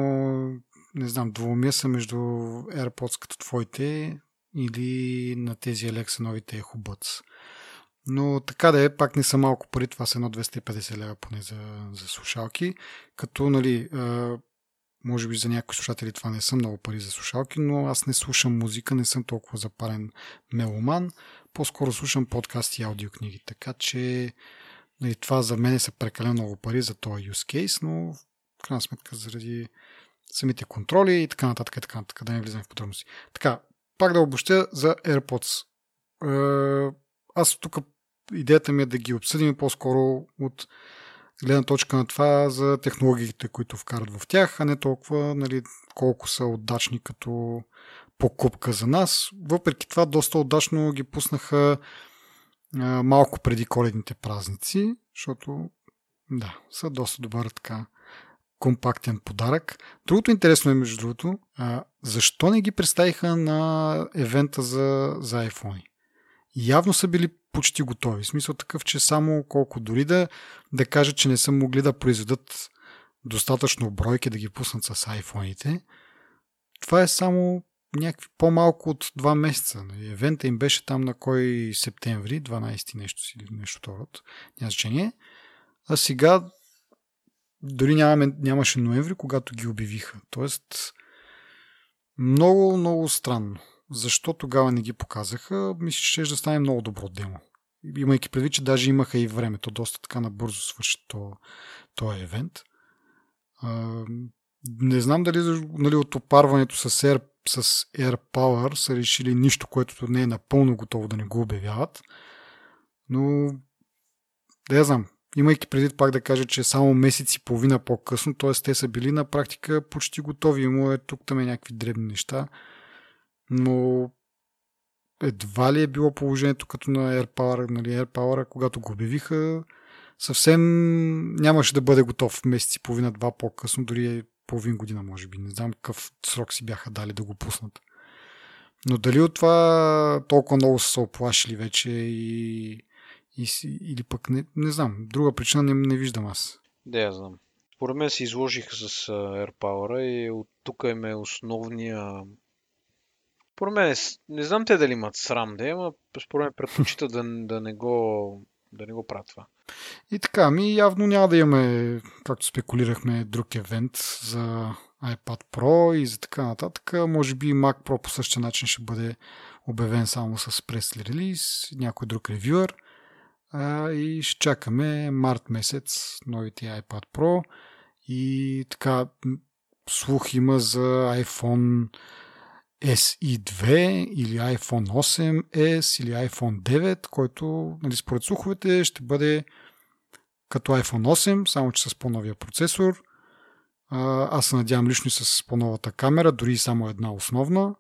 не знам, двумя съм между AirPods като твоите или на тези Alexa новите Echo. Но така да е, пак не са малко пари, това са едно 250 лева поне за, за слушалки, като нали, може би за някои слушатели това не са много пари за слушалки, но аз не слушам музика, не съм толкова запарен меломан, по-скоро слушам подкасти и аудиокниги, така че нали, това за мен са прекалено много пари за този use case, но в крайна сметка заради самите контроли и така нататък, и така нататък, да не влизам в подробности. Така, пак да обобщя за AirPods. Е, аз тук идеята ми е да ги обсъдим по-скоро от гледна точка на това за технологиите, които вкарат в тях, а не толкова нали, колко са отдачни като покупка за нас. Въпреки това, доста удачно ги пуснаха а, малко преди коледните празници, защото да, са доста добър така компактен подарък. Другото интересно е, между другото, а, защо не ги представиха на евента за, за iPhone? Явно са били почти готови. В смисъл такъв, че само колко дори да, да кажат, че не са могли да произведат достатъчно бройки да ги пуснат с iPhone-ите, това е само някакви по-малко от 2 месеца. Евента им беше там на кой септември, 12 нещо си или нещо второ. Няма значение. А сега дори нямаме, нямаше ноември, когато ги обявиха. Тоест, много, много странно. Защо тогава не ги показаха? Мисля, че ще да стане много добро демо. Имайки предвид, че даже имаха и време. То доста така набързо свърши този евент. А, не знам дали нали, от опарването с Air, с Air Power са решили нищо, което не е напълно готово да не го обявяват. Но да я знам, имайки преди пак да кажа, че само месец и половина по-късно, т.е. те са били на практика почти готови. Има е тук там е някакви дребни неща но едва ли е било положението като на AirPower, нали, AirPower, когато го обявиха, съвсем нямаше да бъде готов месец и половина, два по-късно, дори половин година, може би. Не знам какъв срок си бяха дали да го пуснат. Но дали от това толкова много са се оплашили вече и, и, или пък не, не знам. Друга причина не, не виждам аз. Да, я знам. Според мен се изложиха с AirPower и от тук им е основния според мен, не знам те дали имат срам да има, според мен предпочитат да, да, не го, да не го правят това. И така, ми явно няма да имаме, както спекулирахме, друг евент за iPad Pro и за така нататък. Може би Mac Pro по същия начин ще бъде обявен само с прес релиз, някой друг ревюър. и ще чакаме март месец новите iPad Pro и така слух има за iPhone SE2 или iPhone 8S или iPhone 9, който нали, според слуховете ще бъде като iPhone 8, само че с по-новия процесор. Аз се надявам лично и с по-новата камера, дори само една основна.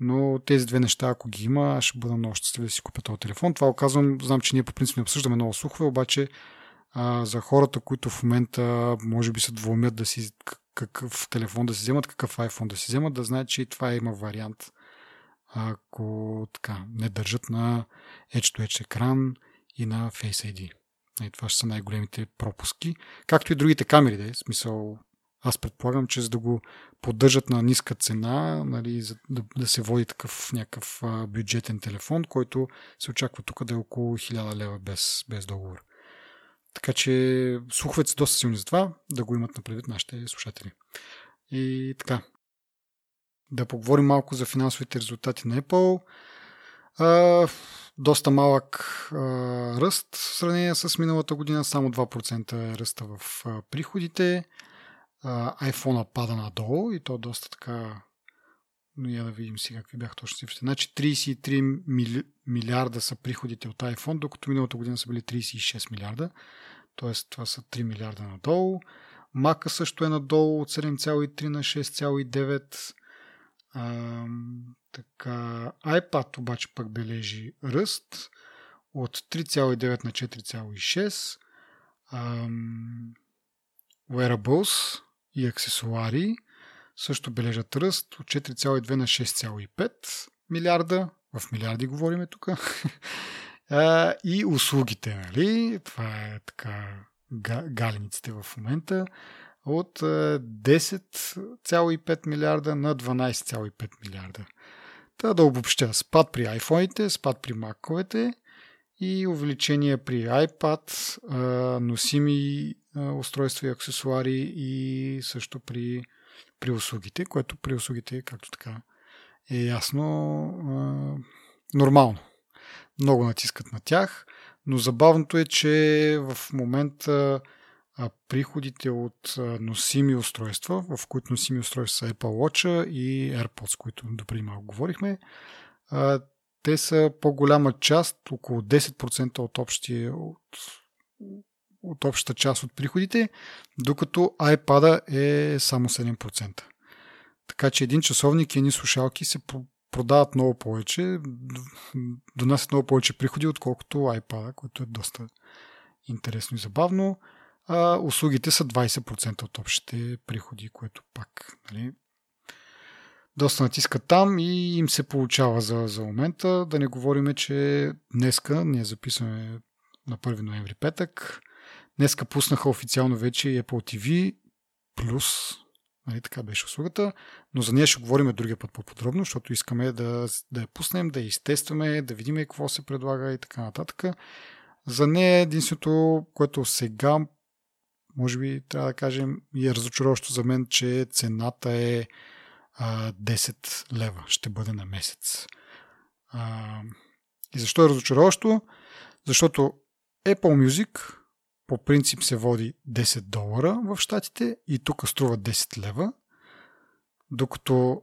Но тези две неща, ако ги има, аз ще бъда много щастлив да си купя този телефон. Това оказвам, знам, че ние по принцип не обсъждаме много слухове, обаче а, за хората, които в момента може би се двумят да си какъв телефон да си вземат, какъв iPhone да си вземат, да знаят, че и това има вариант, ако така, не държат на Edge-to-Edge екран и на Face ID. И това ще са най-големите пропуски. Както и другите камери, да е. Смисъл, аз предполагам, че за да го поддържат на ниска цена, нали, за да, да се води такъв някакъв бюджетен телефон, който се очаква тук да е около 1000 лева без, без договор. Така че слуховете са доста силни за това, да го имат на предвид нашите слушатели. И така, да поговорим малко за финансовите резултати на Apple. А, доста малък а, ръст в сравнение с миналата година, само 2% е ръста в а, приходите. А, iPhone пада надолу и то доста така но я да видим сега какви бяха точно цифрите. Значи 33 мили, милиарда са приходите от iPhone, докато миналата година са били 36 милиарда. Тоест това са 3 милиарда надолу. Мака също е надолу от 7,3 на 6,9. Така, iPad обаче пък бележи ръст от 3,9 на 4,6. Um, wearables и аксесуари също бележат ръст от 4,2 на 6,5 милиарда. В милиарди говориме тук. и услугите, нали? Това е така галениците в момента от 10,5 милиарда на 12,5 милиарда. Та да обобщя. Спад при iPhone-ите, спад при Mac-овете и увеличение при iPad, носими устройства и аксесуари и също при, при услугите, което при услугите, както така е ясно, нормално. Много натискат на тях, но забавното е, че в момента приходите от носими устройства, в които носими устройства са Apple Watch и AirPods, които добре малко говорихме, те са по-голяма част, около 10% от, общия, от, от общата част от приходите, докато iPad е само 7%. Така че един часовник и едни слушалки се продават много повече, донасят много повече приходи, отколкото iPad, което е доста интересно и забавно. А услугите са 20% от общите приходи, което пак нали, доста натискат там и им се получава за, за момента. Да не говорим, че днеска, ние записваме на 1 ноември петък, днеска пуснаха официално вече Apple TV плюс, нали, така беше услугата, но за нея ще говорим другия път по-подробно, защото искаме да, да я пуснем, да я изтестваме, да видим какво се предлага и така нататък. За нея единственото, което сега може би трябва да кажем и е разочароващо за мен, че цената е 10 лева ще бъде на месец. А, и защо е разочароващо? Защото Apple Music по принцип се води 10 долара в щатите и тук струва 10 лева, докато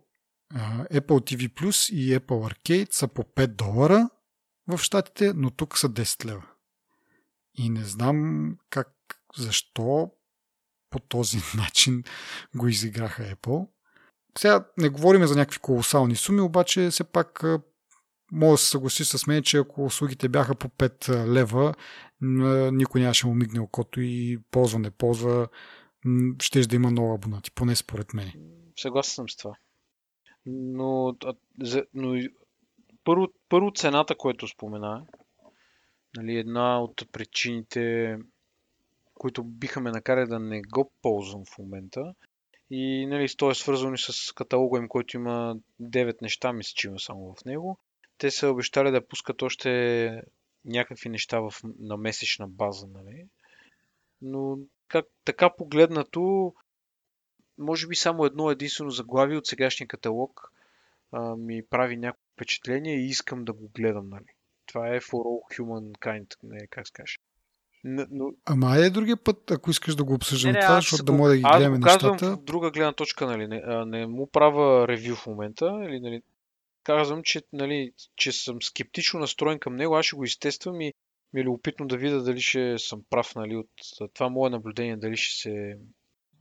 Apple TV Plus и Apple Arcade са по 5 долара в щатите, но тук са 10 лева. И не знам как, защо по този начин го изиграха Apple. Сега не говорим за някакви колосални суми, обаче все пак мога да се съгласи с мен, че ако услугите бяха по 5 лева, никой нямаше му мигне окото и ползва, не ползва, ще да има много абонати, поне според мен. Съгласен съм с това. Но, но първо, първо цената, което спомена, нали, една от причините, които биха ме накарали да не го ползвам в момента, и нали, то е свързано и с каталога им, който има 9 неща, мисля, че има само в него. Те са обещали да пускат още някакви неща в, на месечна база, нали? Но как, така погледнато, може би само едно единствено заглавие от сегашния каталог а, ми прави някакво впечатление и искам да го гледам, нали? Това е For All Humankind, не, как се каже. Но... Ама е другия път, ако искаш да го обсъждам това, защото да мога да ги гледаме нещата. Аз в друга гледна точка, нали, не, не му правя ревю в момента, или, нали, казвам, че, нали, че съм скептично настроен към него, аз ще го изтествам и ми е любопитно да видя дали ще съм прав, нали, от това мое наблюдение, дали ще се...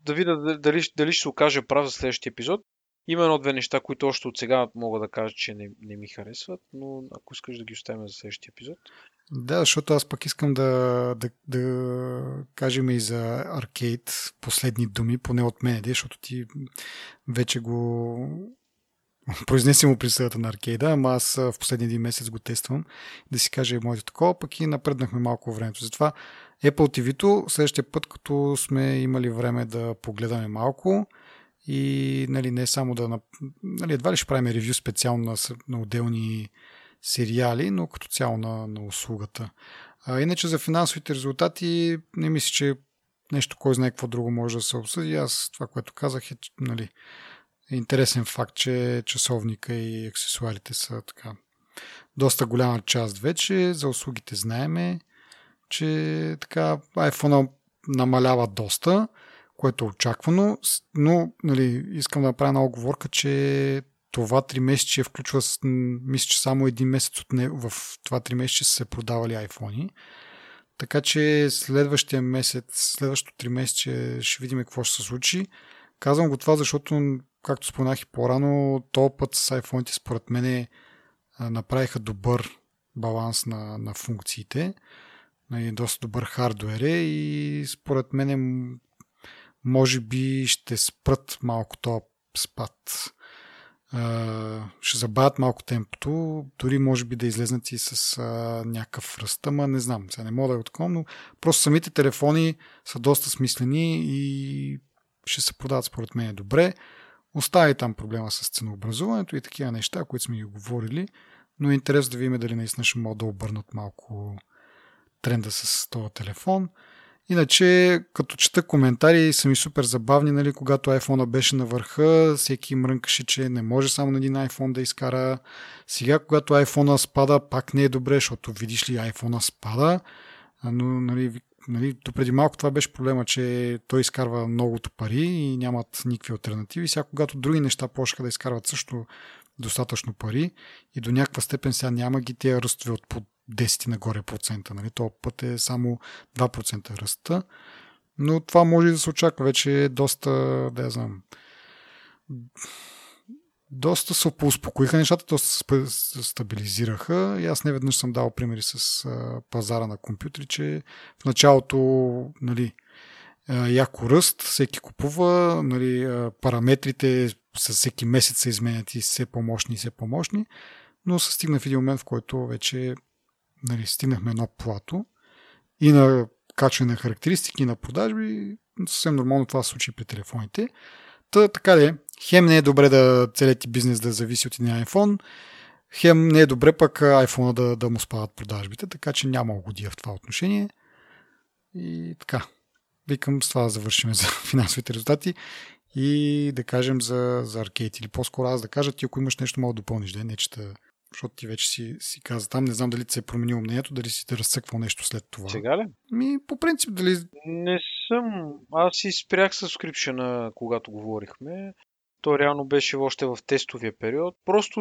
Да видя дали, дали ще се окаже прав за следващия епизод. Има едно-две неща, които още от сега мога да кажа, че не, не ми харесват, но ако искаш да ги оставим за следващия епизод. Да, защото аз пък искам да, да, да кажем и за аркейд последни думи, поне от мен, защото ти вече го произнеси му присъдата на аркейда, ама аз в последния един месец го тествам, да си кажа и моето такова, пък и напреднахме малко времето. Затова Apple TV-то следващия път, като сме имали време да погледаме малко и нали, не само да... Нали, едва ли ще правим ревю специално на, на отделни сериали, но като цяло на, на услугата. А, иначе за финансовите резултати не мисля, че нещо, кой знае какво друго може да се обсъди. Аз това, което казах е, нали, интересен факт, че часовника и аксесуарите са така доста голяма част вече. За услугите знаеме, че така iPhone намалява доста, което е очаквано, но нали, искам да направя една оговорка, че това три месече включва, мисля, че само един месец от него, в това три месече са се продавали iPhone. Така че следващия месец, следващото три месече ще видим какво ще се случи. Казвам го това, защото както споменах и по-рано, този път с iPhone според мен направиха добър баланс на, на функциите. Нали, доста добър хардуер е и според мен може би ще спрат малко този спад. ще забавят малко темпото, дори може би да излезнат и с някакъв ръст, ама не знам, сега не мога да е отком, но просто самите телефони са доста смислени и ще се продават според мен добре. Остави там проблема с ценообразуването и такива неща, които сме ги говорили, но е интересно да видим дали наистина ще могат да обърнат малко тренда с този телефон. Иначе, като чета коментари, са ми супер забавни, нали, когато iPhone беше на върха, всеки мрънкаше, че не може само на един iPhone да изкара. Сега, когато iPhone спада, пак не е добре, защото видиш ли iPhone спада, но нали, нали, до преди малко това беше проблема, че той изкарва многото пари и нямат никакви альтернативи. Сега, когато други неща почнаха да изкарват също достатъчно пари и до някаква степен сега няма ги тези ръстове от по 10 нагоре процента. Нали? То път е само 2% ръста. Но това може да се очаква. Вече е доста, да я знам, доста се поуспокоиха нещата, доста се стабилизираха. И аз не веднъж съм дал примери с а, пазара на компютри, че в началото нали, яко ръст, всеки купува, нали, параметрите с всеки месец се изменят и все по-мощни и все по-мощни, но се стигна в един момент, в който вече нали, стигнахме едно плато и на качване на характеристики, и на продажби. Съвсем нормално това се случи при телефоните. Та, така де, хем не е добре да целият ти бизнес да зависи от един iPhone, хем не е добре пък iPhone да, да му спадат продажбите, така че няма угодия в това отношение. И така, викам с това да завършим за финансовите резултати и да кажем за, за аркейт. Или по-скоро аз да кажа, ти ако имаш нещо, мога да допълниш, да не чета защото ти вече си, си каза там, не знам дали ти се е променило мнението, дали си те разсъквал нещо след това. Сега ли? Ми, по принцип, дали... Не съм. Аз си спрях с скрипшена, когато говорихме. То реално беше още в тестовия период. Просто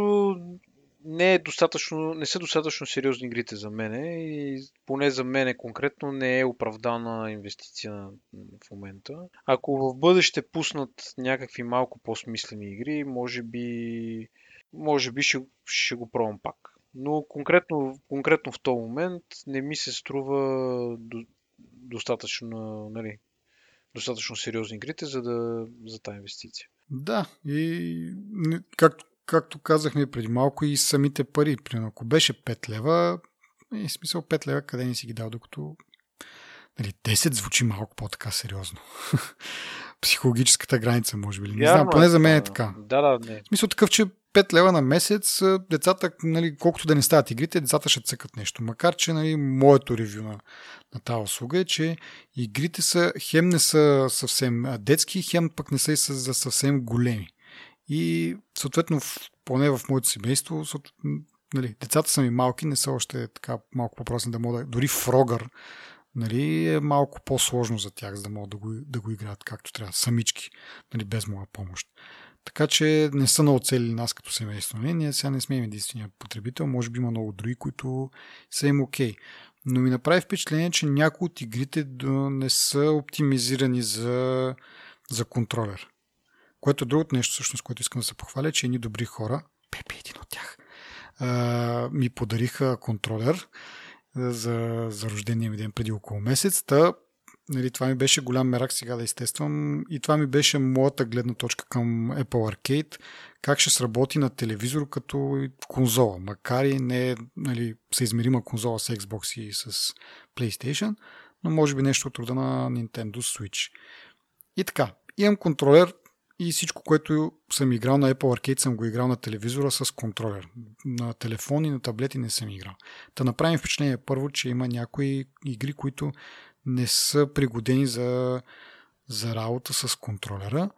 не, е достатъчно, не са достатъчно сериозни игрите за мене и поне за мене конкретно не е оправдана инвестиция в момента. Ако в бъдеще пуснат някакви малко по-смислени игри, може би може би ще, ще го пробвам пак. Но конкретно, конкретно в този момент не ми се струва до, достатъчно, нали, достатъчно сериозни игрите за, да, за тази инвестиция. Да, и както, както казахме преди малко и самите пари, примерно ако беше 5 лева, е смисъл 5 лева къде не си ги дал, докато нали, 10 звучи малко по-така сериозно. Психологическата граница, може би. Не Вярно, знам, поне е, за мен е така. Да, да, не. В смисъл такъв, че 5 лева на месец, децата, нали, колкото да не стават игрите, децата ще цъкат нещо. Макар, че нали, моето ревю на, на тази услуга е, че игрите са хем не са съвсем детски, хем пък не са и за съвсем големи. И съответно, в, поне в моето семейство, нали, децата са ми малки, не са още така малко по-просни да могат. Дори Фрогър нали, е малко по-сложно за тях, за да могат да го, да го играят както трябва, самички, нали, без моя помощ. Така че не са наоцелили нас като семейство. Не? Ние сега не сме единствения потребител, може би има много други, които са им окей. Okay. Но ми направи впечатление, че някои от игрите не са оптимизирани за, за контролер. Което е другото нещо, всъщност, което искам да се похваля, че едни добри хора, Пепи е един от тях, ми подариха контролер за, за рождения ми ден преди около месец. Та Нали, това ми беше голям мерак сега да изтествам и това ми беше моята гледна точка към Apple Arcade, как ще сработи на телевизор като конзола, макар и не нали, съизмерима конзола с Xbox и с PlayStation, но може би нещо от рода на Nintendo Switch. И така, имам контролер и всичко, което съм играл на Apple Arcade, съм го играл на телевизора с контролер. На телефони, на таблети не съм играл. Та направим впечатление първо, че има някои игри, които не са пригодени за, за работа с контролера.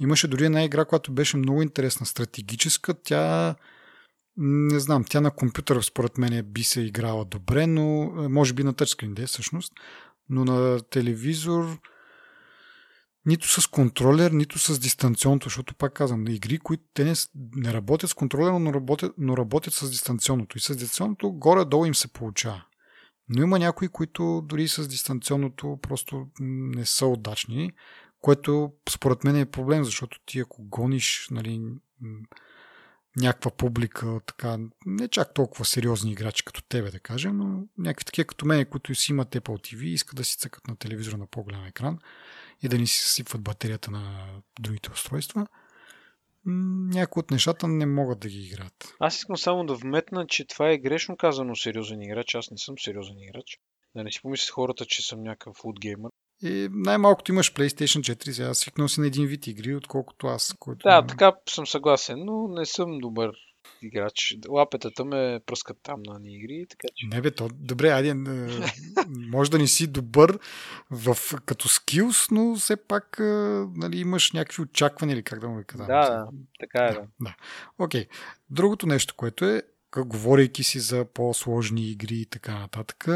Имаше дори една игра, която беше много интересна, стратегическа. Тя, не знам, тя на компютър според мен би се играла добре, но е, може би на тъчскрин да е всъщност, но на телевизор нито с контролер, нито с дистанционното, защото пак казвам, на игри, които те не, не работят с контролера, но работят, но работят с дистанционното. И с дистанционното горе-долу им се получава. Но има някои, които дори с дистанционното просто не са удачни, което според мен е проблем, защото ти ако гониш нали, някаква публика, така, не чак толкова сериозни играчи като тебе, да кажем, но някакви такива като мен, които си имат Apple TV искат да си цъкат на телевизора на по-голям екран и да ни си съсипват батерията на другите устройства, някои от нещата не могат да ги играят. Аз искам само да вметна, че това е грешно казано сериозен играч. Аз не съм сериозен играч. Да не си помислят хората, че съм някакъв лутгеймър. И най-малкото имаш PlayStation 4, сега свикнал си на един вид игри, отколкото аз. Който... Да, така съм съгласен, но не съм добър играч. Лапетата ме пръскат там на ни игри, така че... Не бе, то, добре, айде, може да не си добър в, като скилс, но все пак нали, имаш някакви очаквания или как да му ви кажа. Да, да, така е, да. да. Окей. Другото нещо, което е, говорейки си за по-сложни игри и така нататък,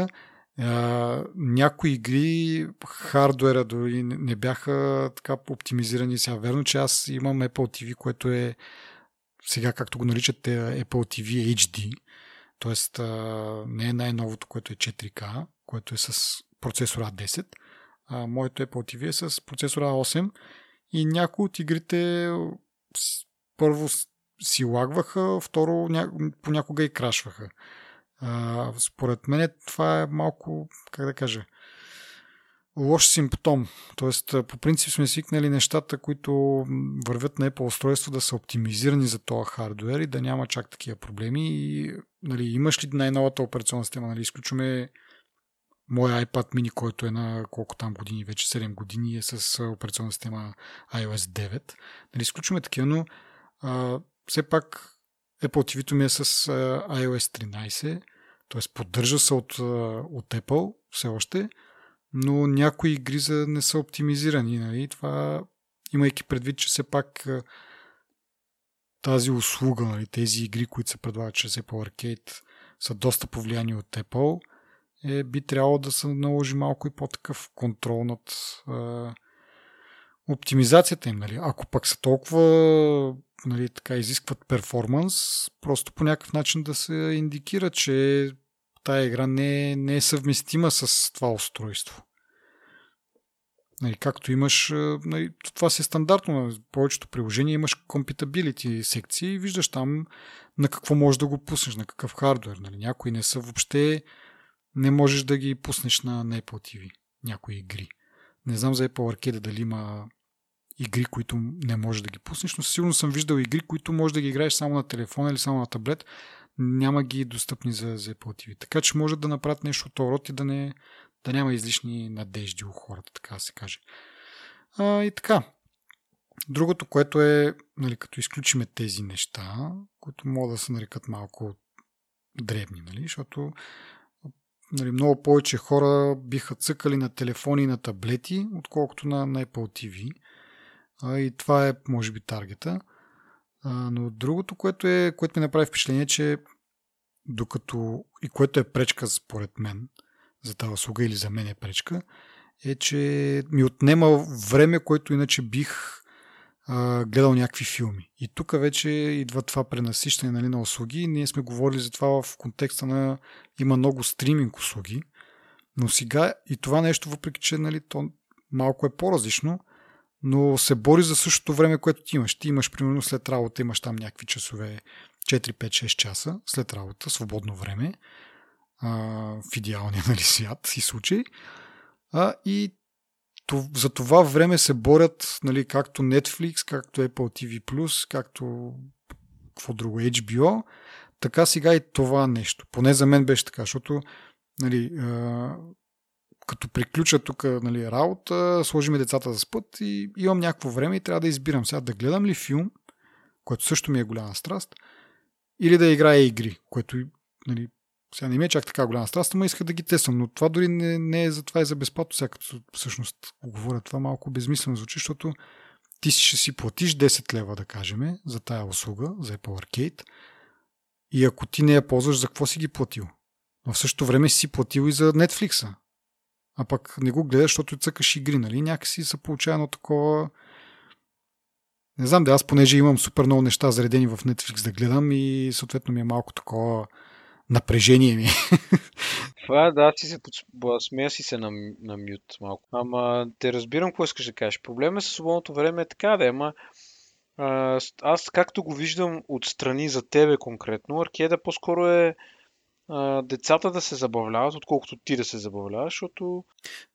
а, някои игри, хардуера дори не бяха така оптимизирани. Сега верно, че аз имам Apple TV, което е сега, както го наричат Apple TV HD, т.е. не е най-новото, което е 4K, което е с процесор A10, а моето Apple TV е с процесор A8 и някои от игрите първо си лагваха, второ понякога и крашваха. Според мен това е малко, как да кажа, лош симптом. Тоест, по принцип сме свикнали нещата, които вървят на Apple устройство да са оптимизирани за този хардвер и да няма чак такива проблеми. И, нали, имаш ли най-новата операционна система? Нали, изключваме моя iPad mini, който е на колко там години, вече 7 години е с операционна система iOS 9. Нали, изключваме такива, но а, все пак Apple TV ми е с iOS 13, т.е. поддържа се от, от Apple все още, но някои игри за не са оптимизирани. Нали? Това, имайки предвид, че все пак тази услуга, нали, тези игри, които се предлагат чрез Apple Arcade, са доста повлияни от Apple, е, би трябвало да се наложи малко и по-такъв контрол над е, оптимизацията им. Нали? Ако пък са толкова нали, така изискват перформанс, просто по някакъв начин да се индикира, че тая игра не е, не е съвместима с това устройство. Нали, както имаш, нали, това си е стандартно на повечето приложения, имаш compatibility секции и виждаш там на какво можеш да го пуснеш, на какъв хардвер. Нали. Някои не са въобще, не можеш да ги пуснеш на, на Apple TV, някои игри. Не знам за Apple Arcade дали има игри, които не можеш да ги пуснеш, но сигурно съм виждал игри, които можеш да ги играеш само на телефона или само на таблет. Няма ги достъпни за, за Apple TV. Така че може да направят нещо от род и да, не, да няма излишни надежди у хората, така да се каже. А, и така. Другото, което е, нали, като изключиме тези неща, които могат да се нарекат малко дребни, нали, защото нали, много повече хора биха цъкали на телефони и на таблети, отколкото на, на Apple TV. А, и това е, може би, таргета. А, но другото, което, е, което ми направи впечатление, че докато и което е пречка според мен за тази услуга или за мен е пречка, е, че ми отнема време, което иначе бих а, гледал някакви филми. И тук вече идва това пренасищане нали, на услуги. Ние сме говорили за това в контекста на има много стриминг услуги, но сега и това нещо, въпреки че нали, то малко е по-различно, но се бори за същото време, което ти имаш. Ти имаш, примерно, след работа имаш там някакви часове, 4, 5, 6 часа след работа, свободно време, а, в идеалния нали, свят и случай. А, и за това време се борят нали, както Netflix, както Apple TV+, както какво друго, HBO, така сега и това нещо. Поне за мен беше така, защото нали, като приключа тук нали, работа, сложим децата за спът и имам някакво време и трябва да избирам сега да гледам ли филм, което също ми е голяма страст, или да играя игри, което нали, сега не ми е чак така голяма страст, но иска да ги тествам. Но това дори не, не е за това и за безплатно. Сега като всъщност говоря това малко безмислено звучи, защото ти ще си платиш 10 лева, да кажем, за тая услуга, за Apple Arcade. И ако ти не я ползваш, за какво си ги платил? Но в същото време си платил и за Netflix а пък не го гледаш, защото цъкаш игри, нали? Някакси се получава едно такова... Не знам, да аз понеже имам супер много неща заредени в Netflix да гледам и съответно ми е малко такова напрежение ми. Това да, си се смея си се на, на мют малко. Ама те разбирам какво искаш да кажеш. Проблема с свободното време е така да е, ама аз както го виждам отстрани за тебе конкретно, аркеда по-скоро е а, децата да се забавляват, отколкото ти да се забавляваш, защото...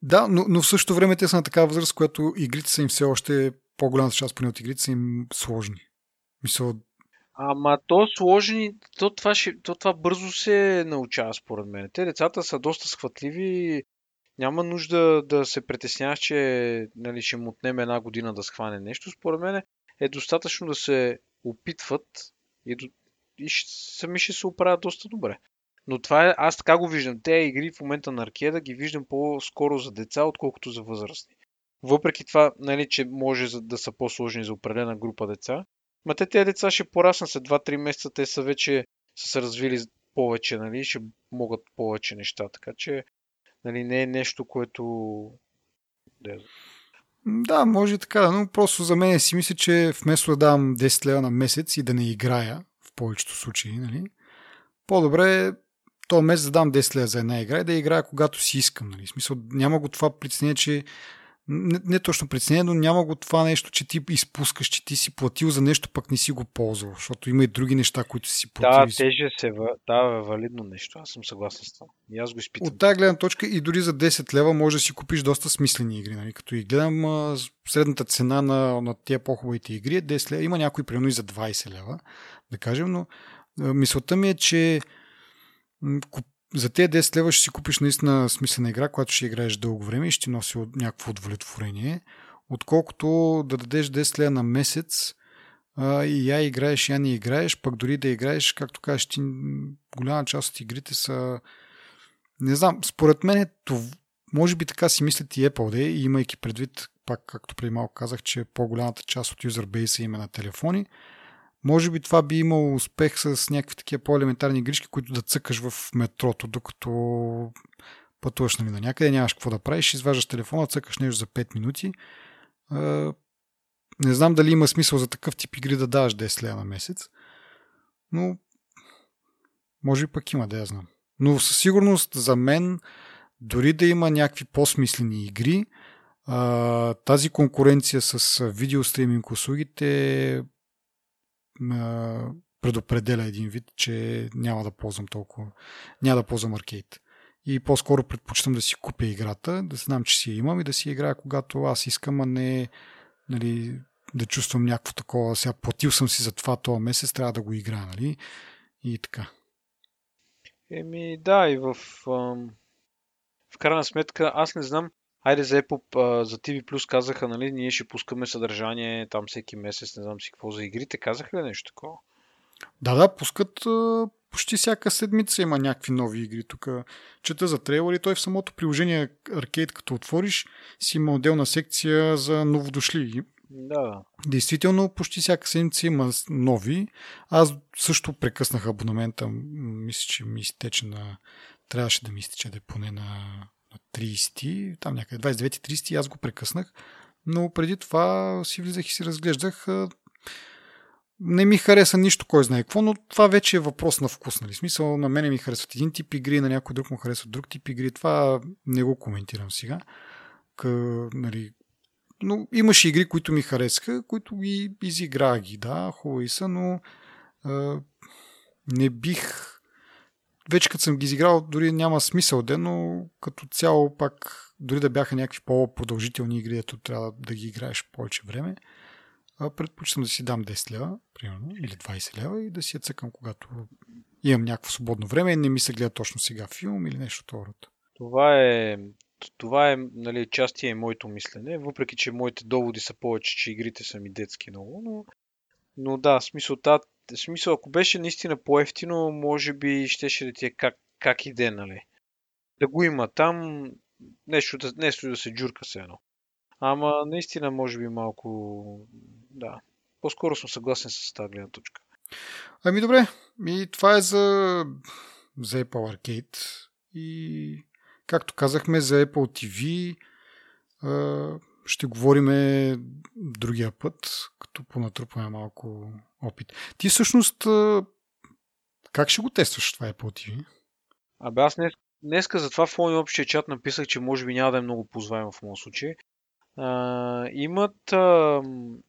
Да, но, но в същото време те са на такава възраст, която игрите са им все още, по-голямата част поне от игрите са им сложни. Мисъл... Ама то сложни, то това, ще, то това бързо се научава според мен. Те децата са доста схватливи, няма нужда да се притесняваш, че нали, ще му отнеме една година да схване нещо. Според мен е достатъчно да се опитват и, и сами ще се оправят доста добре. Но това е, аз така го виждам. Те игри в момента на аркеда ги виждам по-скоро за деца, отколкото за възрастни. Въпреки това, нали, че може да са по-сложни за определена група деца. Ма те тези деца ще пораснат след 2-3 месеца, те са вече са се развили повече, нали, ще могат повече неща. Така че нали, не е нещо, което... Да, може така, но просто за мен си мисля, че вместо да давам 10 лева на месец и да не играя, в повечето случаи, нали, по-добре то месец да дам 10 лева за една игра и да играя когато си искам. Нали. В смисъл, няма го това притеснение, че не, не точно притеснение, но няма го това нещо, че ти изпускаш, че ти си платил за нещо, пък не си го ползвал, защото има и други неща, които си платил. Да, теже се, да, е валидно нещо, аз съм съгласен с това. И аз го изпитам. От тази гледна точка и дори за 10 лева може да си купиш доста смислени игри. Нали? Като и гледам средната цена на, на тия по-хубавите игри е 10 лева. Има някои примерно и за 20 лева, да кажем, но мисълта ми е, че за тези 10 лева ще си купиш наистина смислена игра, която ще играеш дълго време и ще носи някакво удовлетворение, отколкото да дадеш 10 лева на месец а, и я играеш, я не играеш, пък дори да играеш, както кажеш, ти, голяма част от игрите са... Не знам, според мен това, може би така си мислят и Apple, де, имайки предвид, пак както преди малко казах, че по-голямата част от юзербейса има на телефони, може би това би имало успех с някакви такива по-елементарни игрички, които да цъкаш в метрото, докато пътуваш нали, на някъде, нямаш какво да правиш, изваждаш телефона, цъкаш нещо за 5 минути. Не знам дали има смисъл за такъв тип игри да даваш 10 лева на месец, но може би пък има, да я знам. Но със сигурност за мен, дори да има някакви по-смислени игри, тази конкуренция с видеостриминг услугите предопределя един вид, че няма да ползвам толкова, няма да ползвам аркейд. И по-скоро предпочитам да си купя играта, да знам, че си я имам и да си играя когато аз искам, а не нали, да чувствам някакво такова. Сега платил съм си за това този месец, трябва да го играя, нали? И така. Еми, да, и в, в крайна сметка, аз не знам, Айде за Apple, за TV Plus казаха, нали, ние ще пускаме съдържание там всеки месец, не знам си какво за игрите. Казаха ли нещо такова? Да, да, пускат почти всяка седмица има някакви нови игри. Тук чета за трейлери, той в самото приложение Arcade, като отвориш, си има отделна секция за новодошли. Да. Действително, почти всяка седмица има нови. Аз също прекъснах абонамента. Мисля, че ми изтече на... Трябваше да ми изтече да е поне на на 30, там някъде 29-30, аз го прекъснах. Но преди това си влизах и си разглеждах. Не ми хареса нищо, кой знае какво, но това вече е въпрос на вкус. Нали? Смисъл, на мене ми харесват един тип игри, на някой друг му харесват друг тип игри. Това не го коментирам сега. Къ, нали, но имаше игри, които ми харесаха, които ги изиграх ги, да, хубави са, но а, не бих вече като съм ги изиграл, дори няма смисъл де, но като цяло пак, дори да бяха някакви по-продължителни игри, ето трябва да ги играеш повече време, предпочитам да си дам 10 лева, примерно, или 20 лева и да си я цъкам, когато имам някакво свободно време и не ми се гледа точно сега филм или нещо рода. Това е, това е нали, частия и моето мислене, въпреки че моите доводи са повече, че игрите са ми детски много, но, но да, смисъл, тази в смисъл, ако беше наистина по-ефтино, може би щеше да ти е как, как иде, нали? Да го има там, нещо да, нещо да се джурка се едно. Ама наистина, може би малко... Да. По-скоро съм съгласен с тази гледна точка. Ами добре, и това е за, за Apple Arcade. И както казахме за Apple TV, ще говорим другия път, като понатрупваме малко опит. Ти всъщност как ще го тестваш това Apple TV? Абе аз днес, днеска затова в моят общия чат написах, че може би няма да е много ползваем в моят случай. А, имат, а,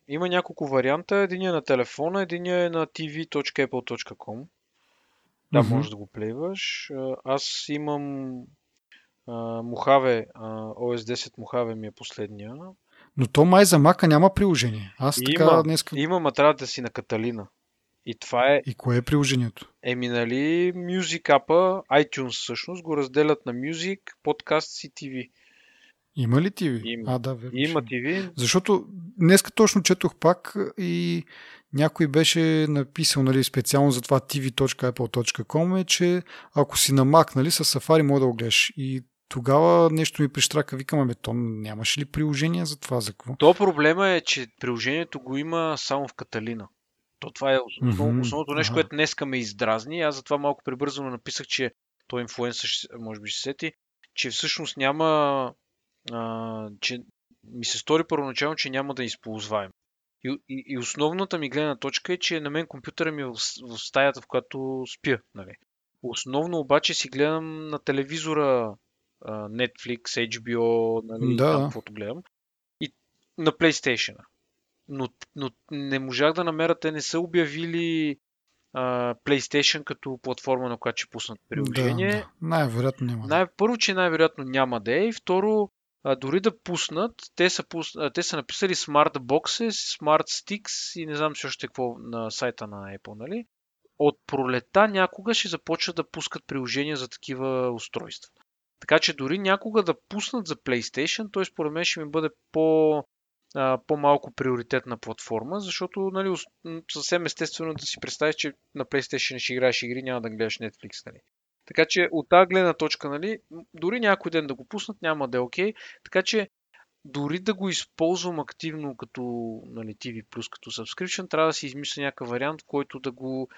има няколко варианта. Единия е на телефона, единия е на tv.apple.com. Да, Мгм. можеш да го плейваш. Аз имам а, OS 10 Mojave ми е последния. Но то май за Мака няма приложение. Аз така Има, днес... има, ма трябва да си на Каталина. И това е, И кое е приложението? еми нали, Music App, iTunes всъщност, го разделят на Music, Podcast и TV. Има ли TV? Има. А, да, верно. Има TV, Защото днеска точно четох пак и някой беше написал нали, специално за това tv.apple.com е, че ако си на Mac, нали, с Safari може да го гледаш. И тогава нещо ми прищрака, викам, абе, то нямаше ли приложение за това, за какво? То проблема е, че приложението го има само в Каталина. То това е основ, Мгм, основното нещо, ага. което днеска ме издразни. Аз затова малко прибързано написах, че той инфлуенсър, може би ще се сети, че всъщност няма, а, че ми се стори първоначално, че няма да е използваем. И, и, и основната ми гледна точка е, че на мен компютъра ми е в, в стаята, в която спя. Нали. Основно обаче си гледам на телевизора Netflix, HBO, нали, Да, там каквото гледам. И на PlayStation. Но, но не можах да намеря, те не са обявили а, PlayStation като платформа, на която ще пуснат приложение. Да, да. Най-вероятно няма. Най- първо, че най-вероятно няма да е. И второ, а, дори да пуснат, те са, пус... а, те са написали Smart Boxes, Smart Sticks и не знам си още какво на сайта на Apple, нали? От пролета някога ще започнат да пускат приложения за такива устройства. Така че дори някога да пуснат за PlayStation, той според мен ще ми бъде по, а, по-малко приоритетна платформа, защото нали, съвсем естествено да си представиш, че на PlayStation ще играеш игри, няма да гледаш Netflix. Нали. Така че от тази гледна точка, нали, дори някой ден да го пуснат, няма да е окей. Така че дори да го използвам активно като нали, TV+, като subscription, трябва да си измисля някакъв вариант, който да го,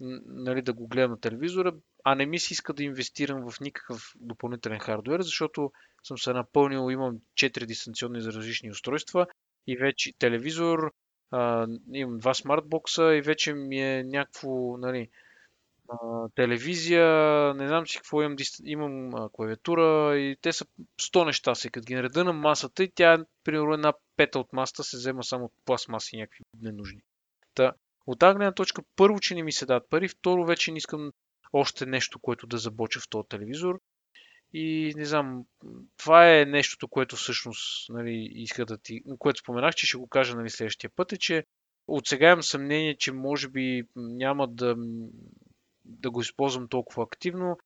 нали, да го гледам на телевизора, а не ми се иска да инвестирам в никакъв допълнителен хардвер, защото съм се напълнил, имам 4 дистанционни за различни устройства и вече телевизор, а, имам два смартбокса и вече ми е някакво, нали, а, телевизия, не знам си какво имам, имам а, клавиатура и те са 100 неща си. Като ги нареда на масата и тя, примерно една пета от масата се взема само от пластмаси някакви ненужни. Та, от тази гледна точка, първо, че не ми се дадат пари, второ, вече не искам още нещо, което да забоча в този телевизор. И не знам, това е нещото, което всъщност нали, иска да ти, което споменах, че ще го кажа нали, следващия път, е, че от сега имам съмнение, че може би няма да, да го използвам толкова активно.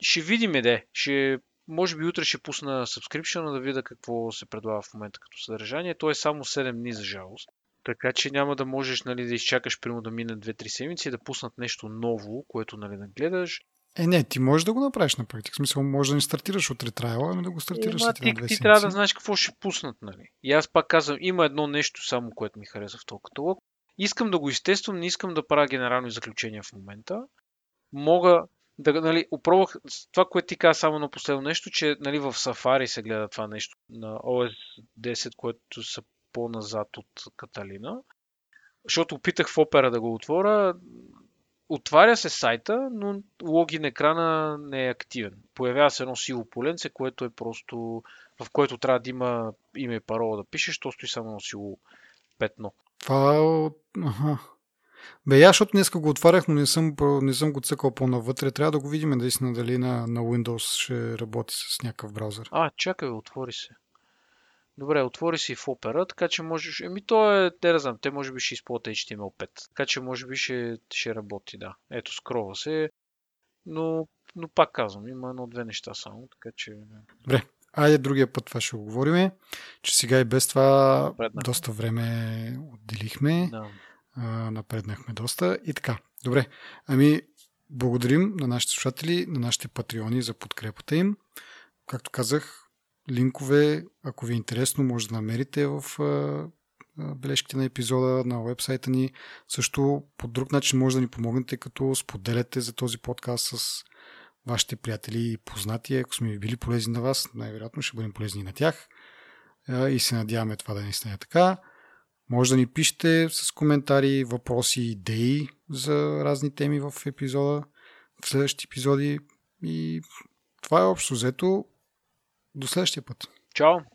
Ще видим де. Ще, може би утре ще пусна subscription да видя какво се предлага в момента като съдържание. То е само 7 дни за жалост. Така че няма да можеш нали, да изчакаш примерно да мине 2-3 седмици и да пуснат нещо ново, което нали, да гледаш. Е, не, ти можеш да го направиш на практика. В смисъл, може да не стартираш утре трайла, ами да го стартираш Е, ма, след ти, ти трябва да знаеш какво ще пуснат, нали? И аз пак казвам, има едно нещо само, което ми хареса в този каталог. Искам да го изтествам, не искам да правя генерални заключения в момента. Мога да, нали, опробвах това, което ти каза само на последно нещо, че нали, в Safari се гледа това нещо на OS 10, което са по-назад от Каталина. Защото опитах в Opera да го отворя. Отваря се сайта, но логин екрана не е активен. Появява се едно сиво поленце, което е просто в което трябва да има име и парола да пишеш, то стои само едно сило петно. Това. Аха. Бе, я, защото днес го отварях, но не съм, не съм го цъкал по-навътре. Трябва да го видим наистина дали на, на Windows ще работи с някакъв браузър. А, чакай, отвори се. Добре, отвори си в Opera, така че можеш... Еми то е, не да знам, те може би ще използват HTML5. Така че може би ще, ще работи, да. Ето, скрова се. Но, но пак казвам, има едно-две неща само, така че... Добре, айде другия път това ще го говорим, че сега и без това Напреднахме. доста време отделихме, Да. а, напреднахме доста и така. Добре, ами благодарим на нашите слушатели, на нашите патреони за подкрепата им. Както казах, линкове, ако ви е интересно, може да намерите в бележките на епизода на вебсайта ни. Също по друг начин може да ни помогнете, като споделяте за този подкаст с вашите приятели и познати. Ако сме били полезни на вас, най-вероятно ще бъдем полезни на тях. И се надяваме това да не стане така. Може да ни пишете с коментари, въпроси, идеи за разни теми в епизода, в следващите епизоди. И това е общо взето. До следващия път. Чао!